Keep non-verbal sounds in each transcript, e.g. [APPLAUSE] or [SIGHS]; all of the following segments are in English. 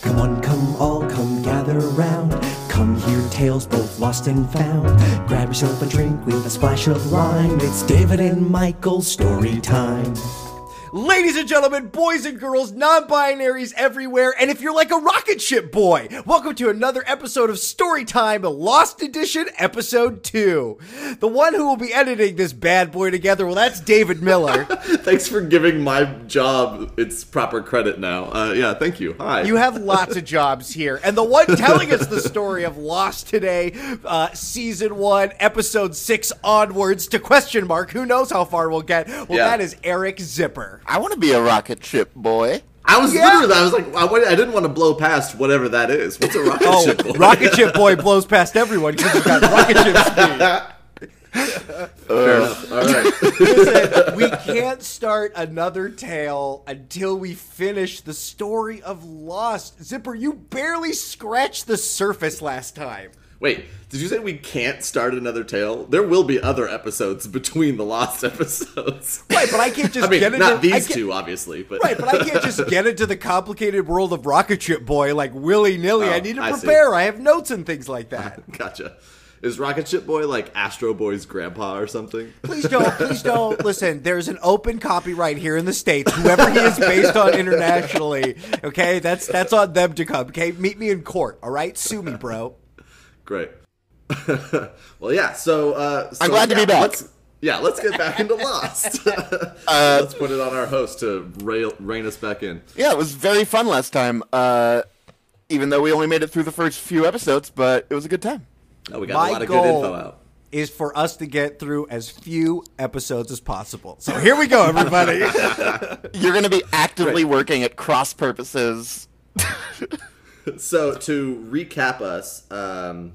Come on, come all, come gather round. Come hear tales both lost and found. Grab yourself a drink with a splash of lime. It's David and Michael's story time. Ladies and gentlemen, boys and girls, non binaries everywhere, and if you're like a rocket ship boy, welcome to another episode of Storytime Lost Edition, Episode 2. The one who will be editing this bad boy together, well, that's David Miller. [LAUGHS] Thanks for giving my job its proper credit now. Uh, yeah, thank you. Hi. You have lots of jobs here, and the one telling us the story of Lost today, uh, Season 1, Episode 6 onwards to question mark, who knows how far we'll get. Well, Yeah. that is Eric Zipper. I want to be a rocket ship boy. I was Yeah. literally, I was like, I, I didn't want to blow past whatever that is. What's a rocket [LAUGHS] Oh, ship? boy? Rocket Ship Boy blows past everyone because he's got rocket ship [LAUGHS] speed. Fair enough. All right. [LAUGHS] Listen, we can't start another tale until we finish the story of Lost. Zipper, you barely scratched the surface last time. Wait, did you say we can't start another tale? There will be other episodes between the lost [LAUGHS] episodes. Right, but I can't just I mean, get into not these two, obviously, but Right, but I can't just get into the complicated world of Rocket Ship Boy like willy nilly. Oh, I need to I prepare. I have notes and things like that. [LAUGHS] gotcha. Is Rocket Ship Boy like Astro Boy's grandpa or something? Please don't, please don't. [LAUGHS] Listen, there's an open copyright here in the states. Whoever he is based on internationally, okay, that's that's on them to come. Okay, meet me in court. All right, sue me, bro. Great. [LAUGHS] well, yeah. So, uh, so, I'm glad to be back. Let's, yeah, let's get back into Lost. [LAUGHS] [LAUGHS] let's put it on our host to rail, rein us back in. Yeah, it was very fun last time. Uh, even though we only made it through the first few episodes, but it was a good time. Oh, we got My a lot of goal good info out. is for us to get through as few episodes as possible. So here we go, everybody. You're going to be actively working at cross purposes. [LAUGHS] So to recap us, um,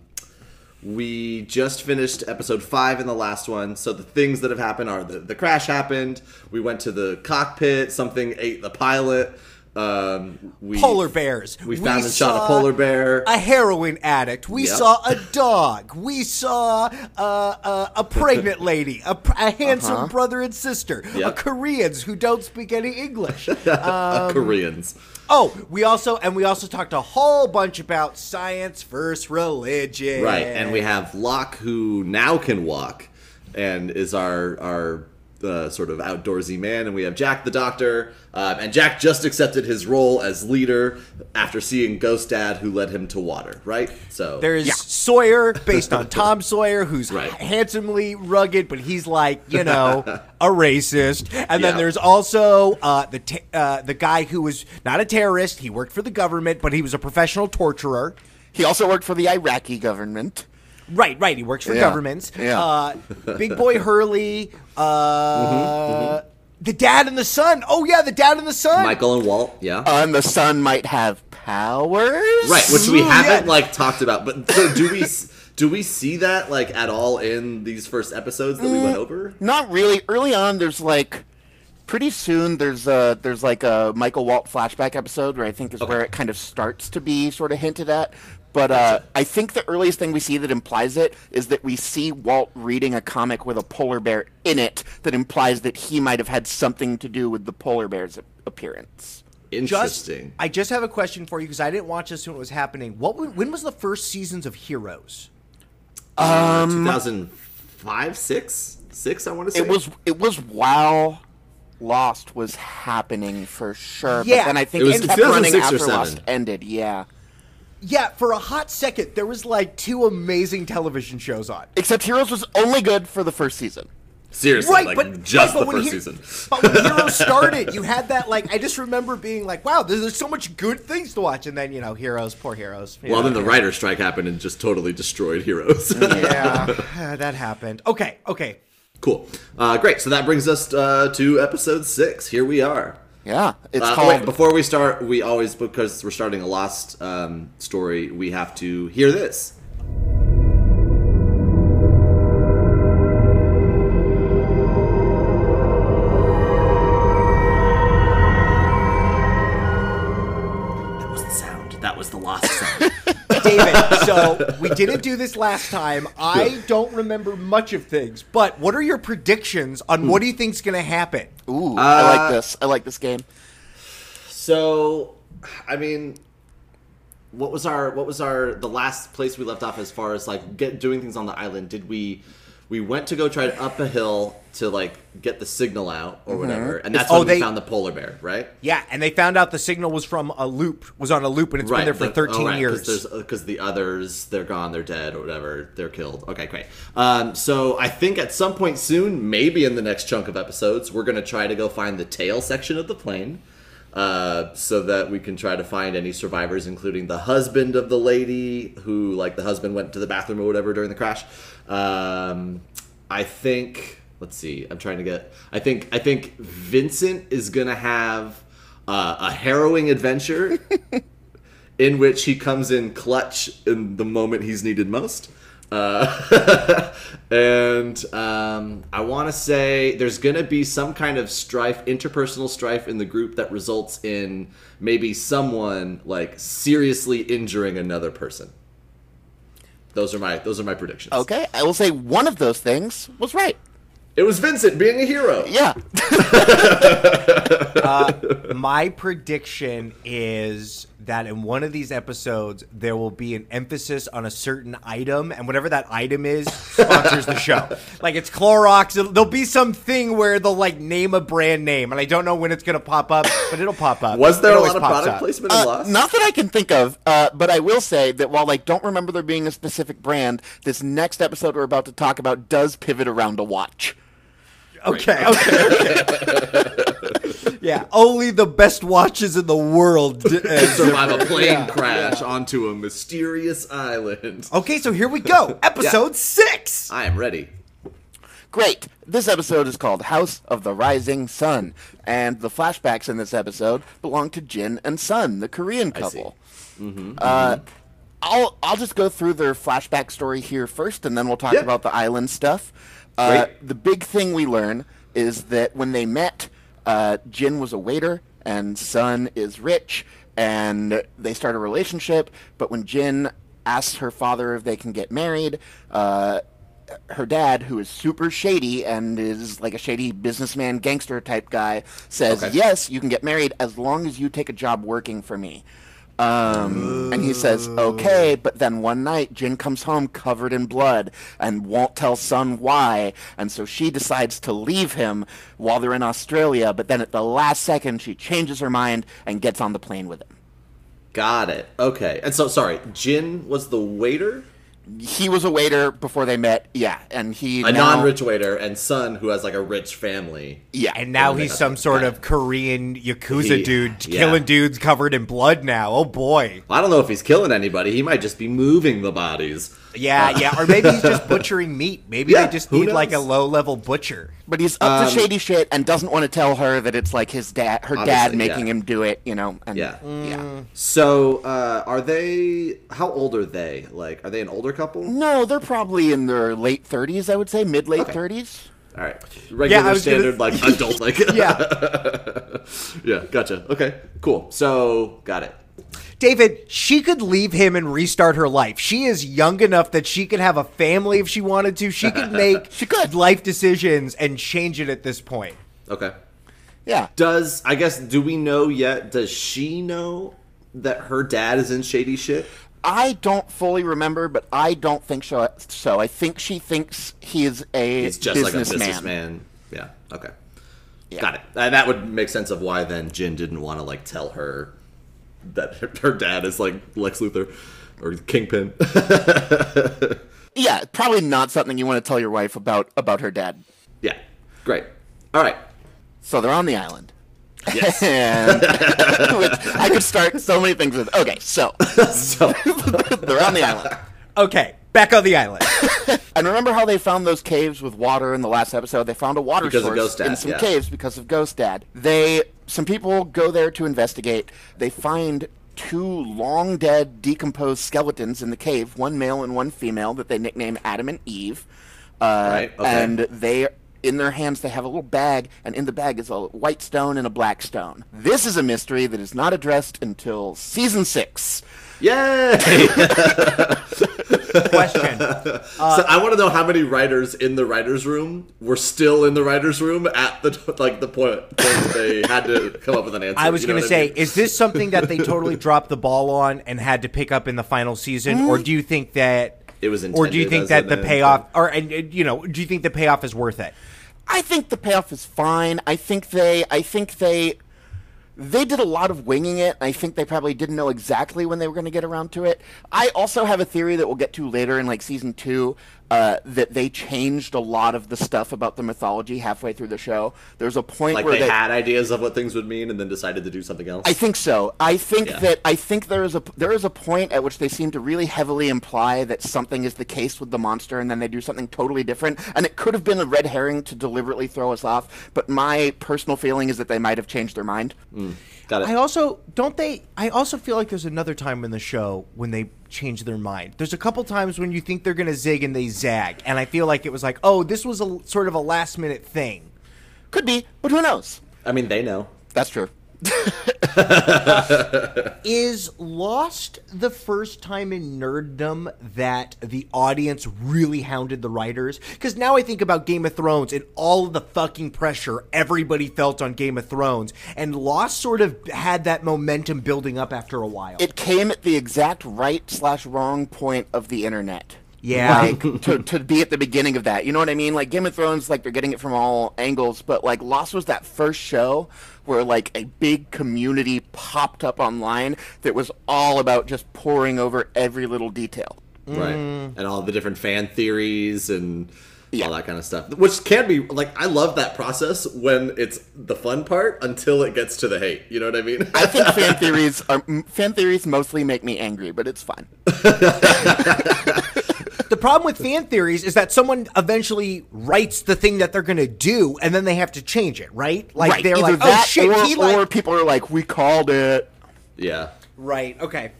we just finished episode five in the last one. So the things that have happened are the, the crash happened. We went to the cockpit. Something ate the pilot. Um, we polar bears. We found and shot a polar bear. A heroin addict. We Yep. saw a dog. We saw uh, uh, a pregnant [LAUGHS] lady. A, a handsome brother and sister. A Uh-huh. Koreans who don't speak any English. [LAUGHS] Uh, Koreans. Oh, we also and we also talked a whole bunch about science versus religion. Right, and we have Locke who now can walk, and is our our uh, sort of outdoorsy man, and we have Jack the Doctor, um, and Jack just accepted his role as leader after seeing Ghost Dad, who led him to water. Right, so There's Sawyer, based on [LAUGHS] Tom Sawyer, who's Right. handsomely rugged, but he's like you know a [LAUGHS] racist. And then there's also uh, the te- uh, the guy who was not a terrorist. He worked for the government, but he was a professional torturer. He also worked for the Iraqi government. Right, right. He works for Yeah. governments. Yeah. Uh, [LAUGHS] Big Boy Hurley. Uh, The dad and the son. Oh yeah, the dad and the son. Michael and Walt, yeah. Uh, and the son might have powers. Right, which we Ooh, haven't yeah. like talked about. But so do we? Do we see that like at all in these first episodes that we went over? Not really. Early on, there's like pretty soon. There's a there's like a Michael Walt flashback episode where I think is where it kind of starts to be sort of hinted at. But uh, I think the earliest thing we see that implies it is that we see Walt reading a comic with a polar bear in it that implies that he might have had something to do with the polar bear's a- appearance. Just, Interesting. I just have a question for you because I didn't watch this when it was happening. What when was the first seasons of Heroes? Uh, 2005, six, six. I want to say It was it was while Lost was happening for sure. Yeah. but then I think It it, was kept running 2006 or after seven. Lost ended. Yeah. Yeah, for a hot second, there was like two amazing television shows on. Except Heroes was only good for the first season. seriously Right, like but just right, the but when first He- season. But when Heroes [LAUGHS] started, you had that like I just remember being like, "Wow, there's, there's so much good things to watch," and then you know, Heroes, poor Heroes. Well, know, then the yeah. writer strike happened and just totally destroyed Heroes. Yeah, [LAUGHS] [SIGHS] that happened. Okay, okay. cool. Uh, great. So that brings us uh, to episode six. Here we are. Yeah, it's Uh, called. wait, before we start, we always because we're starting a lost um, story, we have to hear this. That was the sound. That was the lost [LAUGHS] sound. David, so [LAUGHS] we didn't do this last time. I don't remember much of things, but what are your predictions on what do you think's going to happen? Ooh, Uh, I like this. I like this game. So, I mean, what was our what was our the last place we left off as far as like get doing things on the island? Did we we went to go try to up a hill to like get the signal out or whatever, and that's Oh, when they- we found the polar bear, right? Yeah, and they found out the signal was from a loop, was on a loop, and it's been there for like, 13 oh, right, years. Because the others, they're gone, they're dead, or whatever, they're killed. Okay, great. Um, so I think at some point soon, maybe in the next chunk of episodes, we're gonna try to go find the tail section of the plane. Uh, so that we can try to find any survivors, including the husband of the lady who, like, the husband went to the bathroom or whatever during the crash. Um, I think. Let's see. I'm trying to get. I think. I think Vincent is gonna have uh, a harrowing adventure [LAUGHS] in which he comes in clutch in the moment he's needed most. Uh, [LAUGHS] and um, I want to say there's going to be some kind of strife, interpersonal strife in the group that results in maybe someone like seriously injuring another person. Those are my those are my predictions. Okay, I will say one of those things was right. It was Vincent being a hero. Yeah. [LAUGHS] Uh, my prediction is that in one of these episodes there will be an emphasis on a certain item, and whatever that item is sponsors the show. [LAUGHS] Like it's Clorox. It'll- There'll be something where they'll like name a brand name, and I don't know when it's gonna pop up, but it'll pop up. Was there It a always lot of product up. placement in Uh, Lost? not that I can think of, uh, but I will say that while I don't remember there being a specific brand, this next episode we're about to talk about does pivot around a watch. Okay, okay, okay. [LAUGHS] yeah, only the best watches in the world. uh, [LAUGHS] Survive a [LAUGHS] plane crash onto a mysterious island. Okay, so here we go. Episode six. I am ready. Great. This episode is called House of the Rising Sun, and the flashbacks in this episode belong to Jin and Sun, the Korean couple. see. couple. Uh, I'll I'll just go through their flashback story here first, and then we'll talk Yeah. about the island stuff. Uh, the big thing we learn is that when they met, uh, Jin was a waiter and Sun is rich, and they start a relationship. But when Jin asks her father if they can get married, uh, her dad, who is super shady and is like a shady businessman gangster type guy, says, Okay. "Yes, you can get married as long as you take a job working for me." Um, and he says, "Okay," but then one night, Jin comes home covered in blood and won't tell Sun why, and so she decides to leave him while they're in Australia. But then at the last second, she changes her mind and gets on the plane with him. Got it. Okay. And so, sorry, Jin was the waiter? He was a waiter before they met, yeah, and he A now- non rich waiter, and Sun who has like a rich family. yeah, And now he's some sort got of. Korean yakuza He- dude yeah. killing dudes covered in blood now. Oh boy. I don't know if he's killing anybody. He might just be moving the bodies. Yeah, yeah. Or maybe he's just [LAUGHS] butchering meat. Maybe Yeah, they just who need like a low level butcher. But he's up Um, to shady shit and doesn't want to tell her that it's like his dad, her dad making yeah. him do it, you know. And, Yeah. yeah. So, uh, are they? How old are they? Like, are they an older couple? No, they're probably in their late thirties. I would say mid late Okay. thirties. All right, regular I was gonna- standard, like [LAUGHS] adult, like Yeah. [LAUGHS] yeah. Gotcha. Okay, cool. So, got it. David, she could leave him and restart her life. She is young enough that she could have a family if she wanted to. She could [LAUGHS] make She could. life decisions and change it at this point. Okay. Yeah. Does I guess do we know yet? Does she know that her dad is in shady shit? I don't fully remember, but I don't think so. So I think she thinks he is a He's just like a businessman. businessman. Yeah. Okay. Yeah. Got it. And that would make sense of why then Jin didn't want to like tell her that her, [LAUGHS] her dad is like Lex Luthor or Kingpin. [LAUGHS] Yeah, probably not something you want to tell your wife about about her dad. yeah. Great. All right. So they're on the island. Yes. [LAUGHS] and which I could start so many things with. Okay, so so they're on the island. Okay, back on the island. [LAUGHS] And remember how they found those caves with water in the last episode? They found a water Because of source Ghost Dad, in some yeah. caves because of Ghost Dad. They some people go there to investigate. They find two long dead, decomposed skeletons in the cave, one male and one female that they nickname Adam and Eve. Uh, Right, okay. And they in their hands they have a little bag, and in the bag is a white stone and a black stone. This is a mystery that is not addressed until season six. Yay! [LAUGHS] question. [LAUGHS] so I want to know how many writers in the writers' room were still in the writers' room at the like the point when they had to come up with an answer. I was You know going to what say, mean? is this something that they totally [LAUGHS] dropped the ball on and had to pick up in the final season, or do you think that It was or do you think that an the end payoff, or and uh, you know, do you think the payoff is worth it? I think the payoff is fine. I think they I think they they did a lot of winging it. I think they probably didn't know exactly when they were going to get around to it. I also have a theory that we'll get to later in like season 2 uh, that they changed a lot of the stuff about the mythology halfway through the show. There's a point like where they, had ideas of what things would mean and then decided to do something else. I think so. I think Yeah. that I think there is a there is a point at which they seem to really heavily imply that something is the case with the monster, and then they do something totally different. And it could have been a red herring to deliberately throw us off. But my personal feeling is that they might have changed their mind. Got it. I also don't they. I also feel like there's another time in the show when they change their mind. There's a couple times when you think they're gonna zig and they zag, and I feel like it was like, oh, this was a sort of a last minute thing. Could be, but who knows? I mean, they know. That's true. [LAUGHS] Is Lost the first time in nerddom that the audience really hounded the writers? Because now I think about Game of Thrones and all of the fucking pressure everybody felt on Game of Thrones, and Lost sort of had that momentum building up after a while. It came at the exact right slash wrong point of the internet. Yeah. Like to, to be at the beginning of that. You know what I mean? Like Game of Thrones, like they're getting it from all angles, but like Lost was that first show where like a big community popped up online that was all about just pouring over every little detail. right mm. and all the different fan theories and Yeah. all that kind of stuff which can be like i love that process when it's the fun part until it gets to the hate you know what i mean I think [LAUGHS] fan theories are fan theories mostly make me angry, but it's fine. [LAUGHS] the problem with fan theories is that someone eventually writes the thing that they're going to do, and then they have to change it, right? Like right, they're either like, oh, that "Oh shit, or, he like." or people are like, "We called it." yeah right. Okay.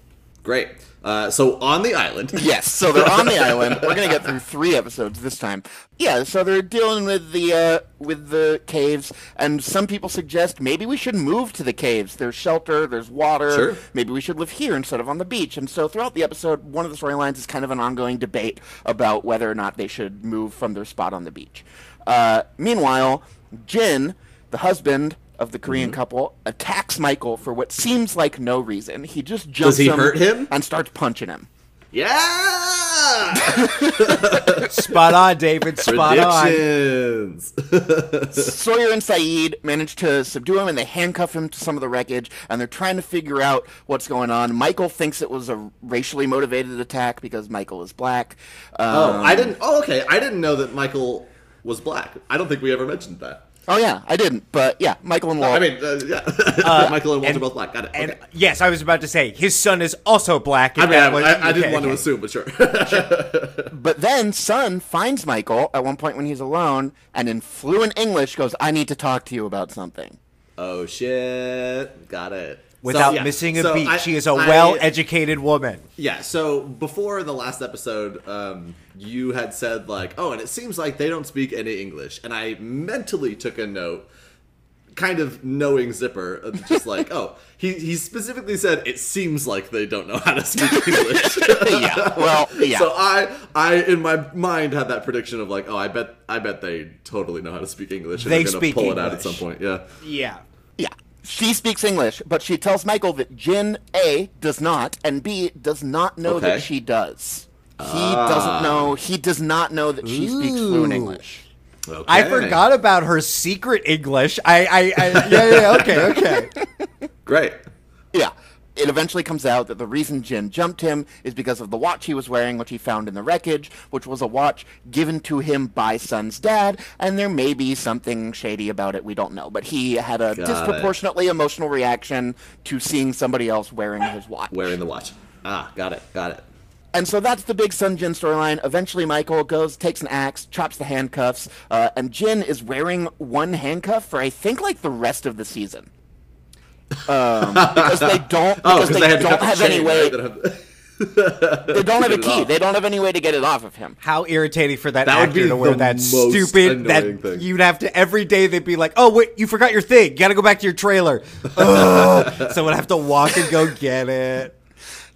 great uh, so on the island [LAUGHS] Yes, so they're on the [LAUGHS] island. We're gonna get through three episodes this time. Yeah, so they're dealing with the uh, with the caves, and some people suggest maybe we should move to the caves. There's shelter, there's water. Sure. Maybe we should live here instead of on the beach. And so throughout the episode, one of the storylines is kind of an ongoing debate about whether or not they should move from their spot on the beach. Uh, meanwhile, Jin, the husband of the Korean Mm-hmm. couple, attacks Michael for what seems like no reason. He just jumps he him hurt him? and starts punching him. yeah [LAUGHS] Spot on, David. Spot on. predictions [LAUGHS] Sawyer and Sayid manage to subdue him and they handcuff him to some of the wreckage and they're trying to figure out what's going on. Michael thinks it was a racially motivated attack because Michael is black. oh Um, i didn't oh okay i didn't know that michael was black i don't think we ever mentioned that oh yeah, I didn't, but yeah, Michael and Walt. i mean uh, yeah [LAUGHS] michael and walter and- both black got it And okay. yes, I was about to say his son is also black. I mean, I, was- I, I didn't okay, want to assume, but sure. but then Sun finds Michael at one point when he's alone and in fluent English goes, "I need to talk to you about something." oh shit! Got it. Without So, yeah. missing a So beat, I- she is a I- well-educated woman. Yeah. So before the last episode, um, you had said like, "Oh, and it seems like they don't speak any English," and I mentally took a note. Kind of knowing Zipper, uh, just like, [LAUGHS] oh, he, he specifically said it seems like they don't know how to speak [LAUGHS] English. yeah. Well, yeah. So I, I in my mind had that prediction of like, oh, I bet, I bet they totally know how to speak English. And They they're gonna speak pull it out at some point. Yeah. Yeah. Yeah. She speaks English, but she tells Michael that Jin A does not, and B does not know Okay. that she does. He ah. doesn't know. He does not know that she speaks fluent English. Okay. I forgot about her secret English. I, I, I yeah, yeah, okay, okay. [LAUGHS] Great. Yeah. It eventually comes out that the reason Jin jumped him is because of the watch he was wearing, which he found in the wreckage, which was a watch given to him by Sun's dad, and there may be something shady about it, we don't know. But he had a Got it. disproportionately emotional reaction to seeing somebody else wearing his watch. Wearing the watch. Ah, got it. Got it. And so that's the big Sun Jin storyline. Eventually, Michael goes, takes an axe, chops the handcuffs, uh, and Jin is wearing one handcuff for I think like the rest of the season. Um, [LAUGHS] because they don't, Oh, because because they, they, don't cut the have chain, any way. right? They don't have- They don't have a [LAUGHS] key. They don't have any way to get it off of him. How irritating for that, That would actor be to wear that stupid that thing. you'd have to every day they'd be like, "Oh wait, you forgot your thing. You got to go back to your trailer." [LAUGHS] Ugh. Someone have to walk and go get it.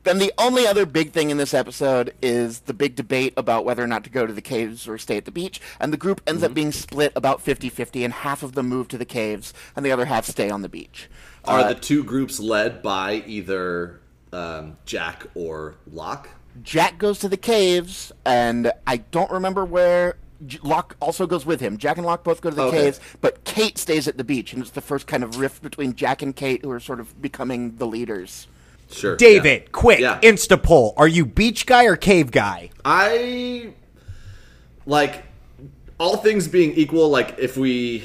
Then the only other big thing in this episode is the big debate about whether or not to go to the caves or stay at the beach. And the group ends Mm-hmm. up being split about 50 50, and half of them move to the caves, and the other half stay on the beach. Are Uh, the two groups led by either um, Jack or Locke? Jack goes to the caves, and I don't remember where. J- Locke also goes with him. Jack and Locke both go to the Okay. caves, but Kate stays at the beach, and it's the first kind of rift between Jack and Kate, who are sort of becoming the leaders. Sure. David, yeah. quick, Yeah. insta poll. Are you beach guy or cave guy? I like all things being equal. Like if we,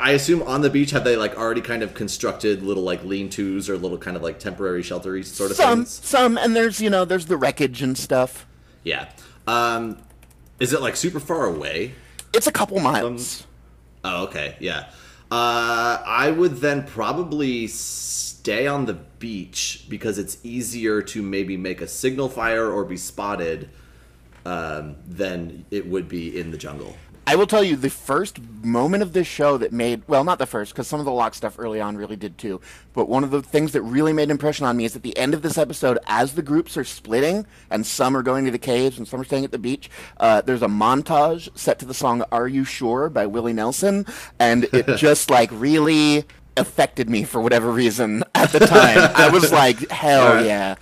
I assume on the beach have they like already kind of constructed little like lean-tos or little kind of like temporary sheltery sort of things? Some, things. some, and there's you know there's the wreckage and stuff. Yeah. Um, is it like super far away? It's a couple miles. Oh, okay. Yeah. Uh, I would then probably stay on the beach because it's easier to maybe make a signal fire or be spotted um, than it would be in the jungle. I will tell you the first moment of this show that made well, not the first, because some of the Locke stuff early on really did too. But one of the things that really made an impression on me is at the end of this episode, as the groups are splitting and some are going to the caves and some are staying at the beach, uh, there's a montage set to the song "Are You Sure" by Willie Nelson, and it [LAUGHS] just like really affected me for whatever reason at the time. I was like, hell Alright. yeah.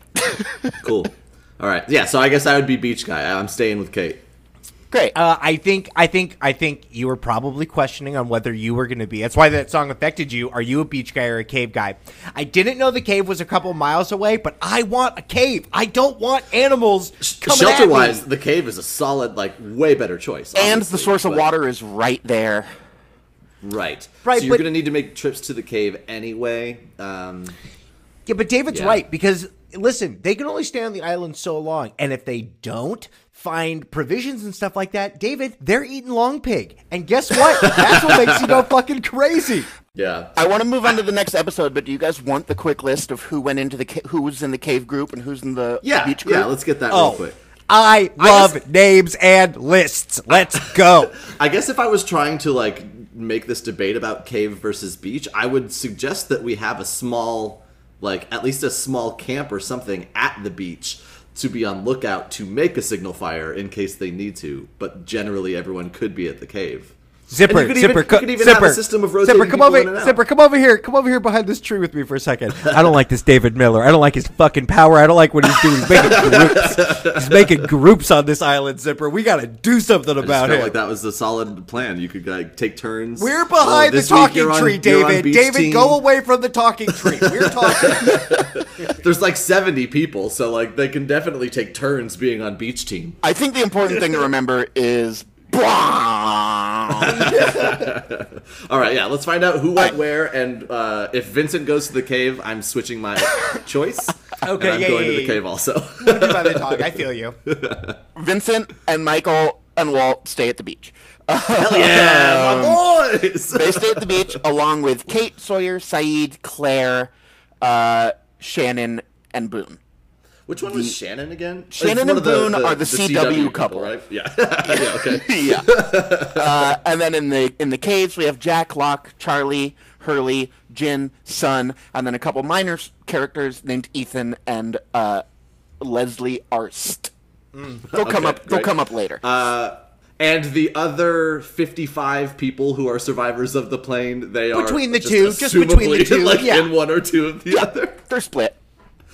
Cool. All right. Yeah. So I guess I would be beach guy. I'm staying with Kate. Great. Uh, I think, I think, I think you were probably questioning on whether you were going to be. That's why that song affected you. Are you a beach guy or a cave guy? I didn't know the cave was a couple miles away, but I want a cave. I don't want animals Shelter wise, the cave is a solid, like, way better choice. and the obviously, source of water is right there. Right. Right, So you're but- going to need to make trips to the cave anyway. Um, Yeah, but David's Yeah. right because listen, they can only stay on the island so long, and if they don't find provisions and stuff like that, David, they're eating long pig, and guess what? That's what makes you go [LAUGHS] fucking crazy. yeah. I want to move on to the next episode, but do you guys want the quick list of who went into the ca- who was in the cave group and who's in the Yeah. beach group? Yeah. Let's get that Oh, real quick. I love names and lists. Let's go. [LAUGHS] I guess if I was trying to like make this debate about cave versus beach, I would suggest that we have a small, like at least a small camp or something at the beach to be on lookout to make a signal fire in case they need to. But generally, everyone could be at the cave. Zipper, you could even- zipper, you co- even zipper, have a system of zipper. Come over, in and out. zipper. Come over here. Come over here behind this tree with me for a second. I don't like this David Miller. I don't like his fucking power. I don't like what he's doing. He's making groups. He's making groups on this island, zipper. We got to do something I just about felt it. like that was a solid plan. You could like take turns. We're Oh, behind the this week talking on- tree, on David. David, team. go away from the talking tree. We're [LAUGHS] talking. [LAUGHS] There's like 70 people, so like they can definitely take turns being on beach team. I think the important thing to remember is. [LAUGHS] All right, yeah, let's find out who went where, and uh, if Vincent goes to the cave, I'm switching my choice. [LAUGHS] Okay, and I'm yeah, going yeah, to the yeah. cave also. by the talk. I feel you. [LAUGHS] Vincent and Michael and Walt stay at the beach. Hell yeah, my boys. They stay at the beach along with Kate, Sawyer, Sayid, Claire, uh, Shannon, and Boone. Which one was Shannon again? Shannon and of the- Boone the- are the the CW couple. right? Yeah. [LAUGHS] [LAUGHS] yeah. Okay. [LAUGHS] yeah. Uh, and then in the in the caves we have Jack, Locke, Charlie, Hurley, Jin, Sun, and then a couple minor characters named Ethan and uh, Leslie Arzt. They'll come Mm. Up. They'll great. come up later. Uh, and the other 55 people who are survivors of the plane, they are Between the just two, just between the two, like yeah. in one or two of the other. They're split.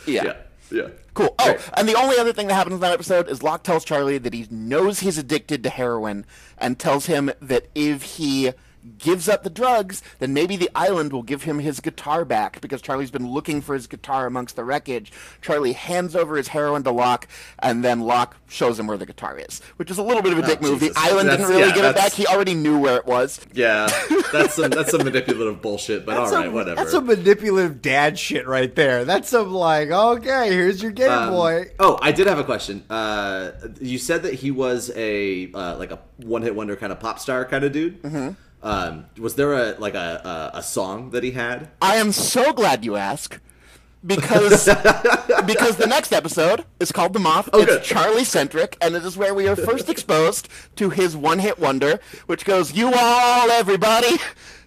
Yeah. Yeah. Yeah. Cool. Oh, Great. and the only other thing that happens in that episode is Locke tells Charlie that he knows he's addicted to heroin and tells him that if he gives up the drugs, then maybe the island will give him his guitar back because Charlie's been looking for his guitar amongst the wreckage. Charlie hands over his heroin to Locke, and then Locke shows him where the guitar is, which is a little bit of a dick move. The Oh, Jesus. island didn't really yeah, give it back. He already knew where it was. Yeah, [LAUGHS] that's some that's some manipulative bullshit, but all right, some, whatever. That's some manipulative dad shit right there. That's some like, okay, here's your Game Um, Boy. Oh, I did have a question. Uh, you said that he was a uh, like a one hit wonder kind of pop star kind of dude. Mm-hmm. Um, was there a like a, a a song that he had? I am so glad you ask. Because [LAUGHS] because the next episode is called The Moth. Oh, good. it's Charlie centric, and it is where we are first [LAUGHS] exposed to his one hit wonder, which goes, You all, everybody,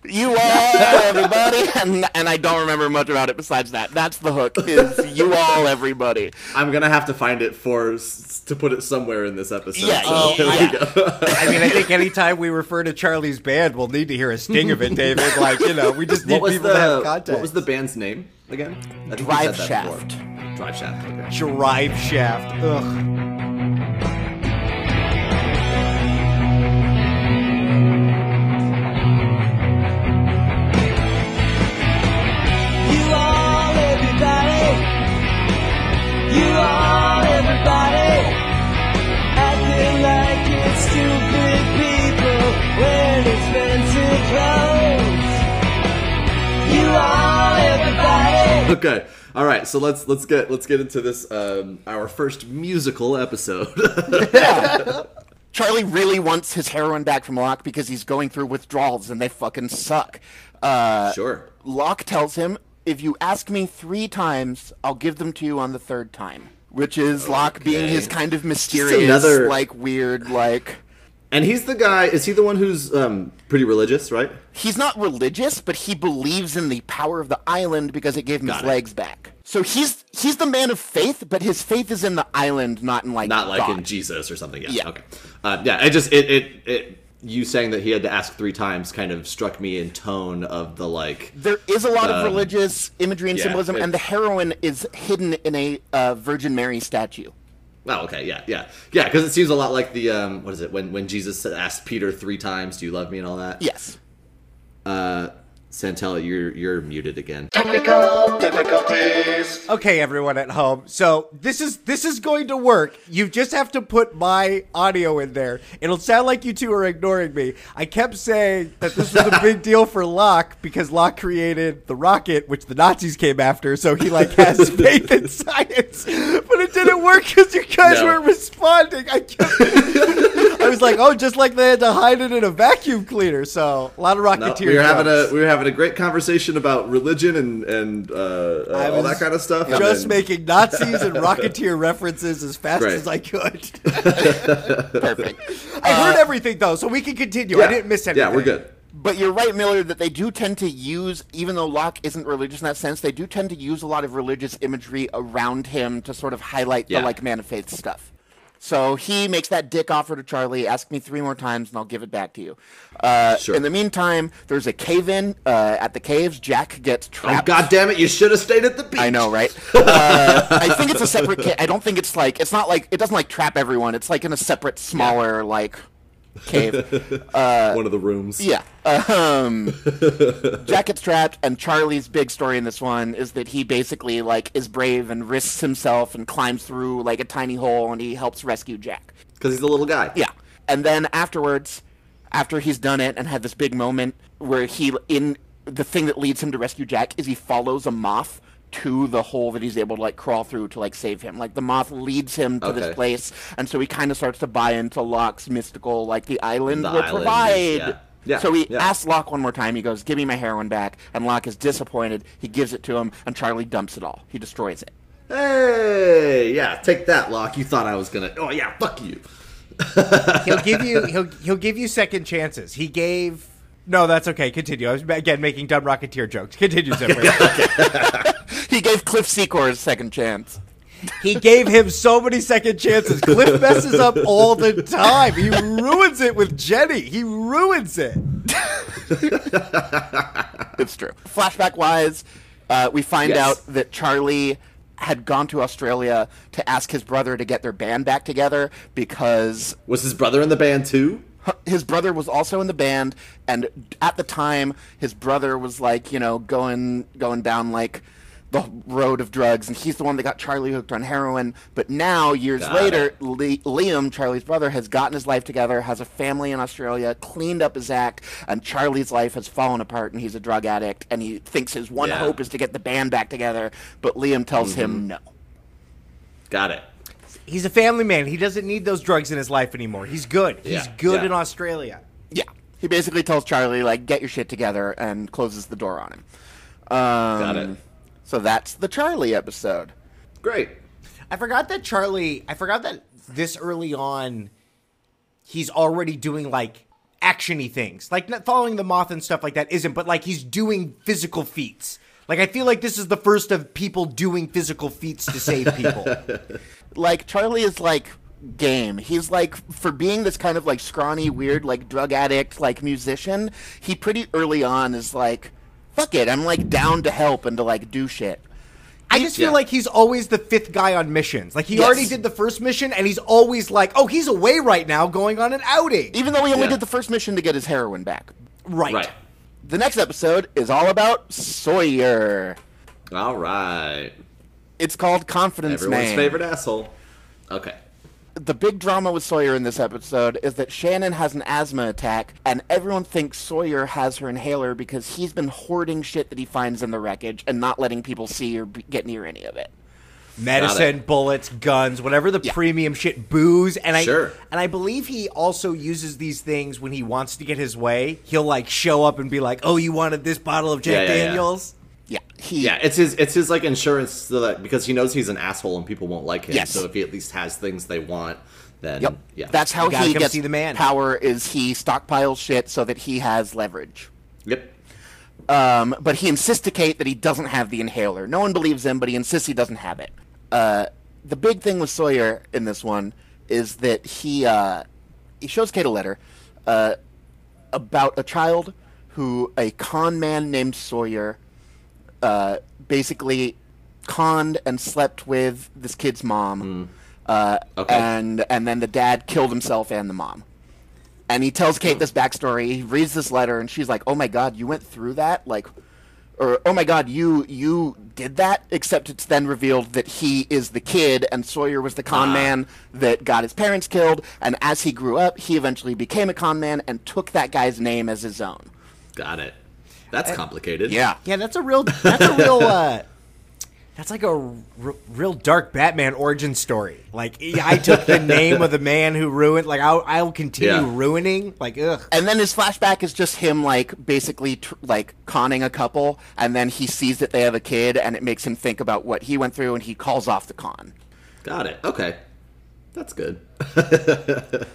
You all, everybody, [LAUGHS] and and I don't remember much about it besides that. That's the hook. Is [LAUGHS] you all, everybody. I'm gonna have to find it for to put it somewhere in this episode. Yeah, so yeah, there we yeah. go. I mean, I think anytime we refer to Charlie's band, we'll need to hear a sting of it, David. Like, you know, we just need what was people to have the context. what was the band's name again? I think you Drive Shaft. Drive Shaft. Okay. Drive Shaft? Ugh. Okay. All right. So let's let's get let's get into this um, our first musical episode. [LAUGHS] Charlie really wants his heroin back from Locke because he's going through withdrawals and they fucking suck. Uh, sure. Locke tells him, "If you ask me three times, I'll give them to you on the third time." Which is Locke being his kind of mysterious, another- like weird, like And he's the guy. Is he the one who's um, pretty religious, right? he's not religious, but he believes in the power of the island because it gave him Got his it. legs back. So he's he's the man of faith, but his faith is in the island, not in like Not like God. in Jesus or something. Yeah. Yeah. Okay. Uh, yeah. I just it, it it you saying that he had to ask three times kind of struck me in tone of the like. There is a lot of Um, religious imagery and yeah, symbolism, it- and the heroin is hidden in a uh, Virgin Mary statue. Oh, okay, yeah, yeah, yeah. Because it seems a lot like the um, what is it when when Jesus asked Peter three times, "Do you love me?" and all that. Yes. Uh, Santella, you're you're muted again. Technical difficulties. Okay, everyone at home. So this is this is going to work. You just have to put my audio in there. It'll sound like you two are ignoring me. I kept saying that this was a [LAUGHS] big deal for Locke because Locke created the rocket, which the Nazis came after. So he like has [LAUGHS] faith in science, but it didn't work because you guys No. weren't responding. I kept. [LAUGHS] I was like, oh, just like they had to hide it in a vacuum cleaner. So a lot of No, rocketeer. we were having a we were having a great conversation about religion and and uh, uh, all that kind of stuff. Just then- making Nazis and Rocketeer references as fast Great. as I could. [LAUGHS] Perfect. I heard everything though, so we can continue. I didn't miss anything. Yeah, we're good. But you're right, Miller, that they do tend to use, even though Locke isn't religious in that sense, they do tend to use a lot of religious imagery around him to sort of highlight Yeah. the like man of faith stuff. So he makes that dick offer to Charlie. Ask me three more times, and I'll give it back to you. Uh, Sure. In the meantime, there's a cave-in uh, at the caves. Jack gets Oh trapped. God damn it! You should have stayed at the beach. I know, right? [LAUGHS] Uh, I think it's a separate. Ca- I don't think it's like it's not like it doesn't like trap everyone. It's like in a separate, smaller like cave. [LAUGHS] One of the rooms. Yeah. Um, Jack gets trapped, and Charlie's big story in this one is that he basically like is brave and risks himself and climbs through like a tiny hole, and he helps rescue Jack. because he's a little guy. Yeah. And then afterwards, after he's done it and had this big moment where he in the thing that leads him to rescue Jack is he follows a moth to the hole that he's able to like crawl through to like save him. Like the moth leads him to Okay. this place, and so he kind of starts to buy into Locke's mystical, like the island The will island provide. yeah. Yeah, So he yeah. asks Locke one more time. He goes, "Give me my heroin back," and Locke is disappointed. He gives it to him, and Charlie dumps it all. He destroys it. Hey, yeah, take that, Locke. You thought I was gonna. Oh yeah, fuck you. [LAUGHS] He'll give you he'll he'll give you second chances. He gave no, that's okay. Continue. I was again making dumb Rocketeer jokes. Continue, Zipper. [LAUGHS] [LAUGHS] He gave Cliff Secord his second chance. He gave him so many second chances. Cliff messes up all the time. He ruins it with Jenny. He ruins it. [LAUGHS] It's true. Flashback wise, uh, we find Yes. out that Charlie had gone to Australia to ask his brother to get their band back together because Was his brother in the band too? His brother was also in the band and at the time his brother was like you know going going down like the road of drugs and he's the one that got charlie hooked on heroin but now years Got later. Le- liam charlie's brother has gotten his life together has a family in australia cleaned up his act and charlie's life has fallen apart and he's a drug addict and he thinks his one Yeah. Mm-hmm. hope is to get the band back together but liam tells him no Got it. He's a family man. He doesn't need those drugs in his life anymore. He's good. He's Yeah, good yeah. in Australia. yeah he basically tells charlie like get your shit together and closes the door on him um, Got it. So that's the Charlie episode. Great. I forgot that Charlie. I forgot that this early on, he's already doing like actiony things. Like not following the moth and stuff like that isn't, but like he's doing physical feats. Like I feel like this is the first of people doing physical feats to save people. [LAUGHS] like Charlie is like game. He's like for being this kind of like scrawny, weird, like drug addict, like musician. He pretty early on is like, fuck it, I'm like down to help and to like do shit. I just feel Yeah. like he's always the fifth guy on missions. Like he Yes. already did the first mission, and he's always like, "Oh, he's away right now, going on an outing." Even though he only Yeah. did the first mission to get his heroin back. Right. Right. The next episode is all about Sawyer. All right. It's called Confidence Everyone's Man. favorite asshole. Okay. the big drama with Sawyer in this episode is that Shannon has an asthma attack, and everyone thinks Sawyer has her inhaler because he's been hoarding shit that he finds in the wreckage and not letting people see or be- get near any of it. medicine, bullets, guns, whatever the Yeah. premium shit, booze, and I Sure. and I believe he also uses these things when he wants to get his way. He'll like show up and be like, "Oh, you wanted this bottle of Jack Yeah, yeah, yeah. Daniels?" Yeah, he. Yeah, it's his it's his like insurance so that because he knows he's an asshole and people won't like him. Yes. So if he at least has things they want, then Yep. yeah. That's how he come gets see the man. power. Is he stockpiles shit so that he has leverage. Yep. Um, but he insists to Kate that he doesn't have the inhaler. No one believes him, but he insists he doesn't have it. Uh, the big thing with Sawyer in this one is that he uh, he shows Kate a letter uh, about a child who a con man named Sawyer uh, basically conned and slept with this kid's mom. Uh, Okay. And and then the dad killed himself and the mom. And he tells Kate this backstory. He reads this letter, and she's like, "Oh my God, you went through that? Like, or oh my God, you you did that?" Except it's then revealed that he is the kid, and Sawyer was the con Ah. man that got his parents killed. And as he grew up, he eventually became a con man and took that guy's name as his own. Got it. That's complicated. Yeah, Yeah, that's a real. That's a real. uh That's like a r- real dark Batman origin story. Like I took the name of the man who ruined. Like I'll, I'll continue Yeah. ruining. Like ugh. And then his flashback is just him like basically tr- like conning a couple, and then he sees that they have a kid, and it makes him think about what he went through, and he calls off the con. Got it. Okay. That's good. [LAUGHS]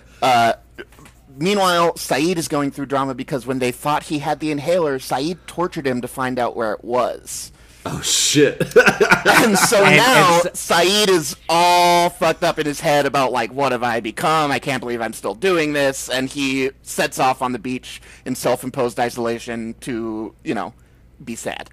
Meanwhile, Sayid is going through drama because when they thought he had the inhaler, Sayid tortured him to find out where it was. Oh shit. [LAUGHS] And so And- now and Sayid is all fucked up in his head about like what have I become? I can't believe I'm still doing this and he sets off on the beach in self-imposed isolation to, you know, be sad.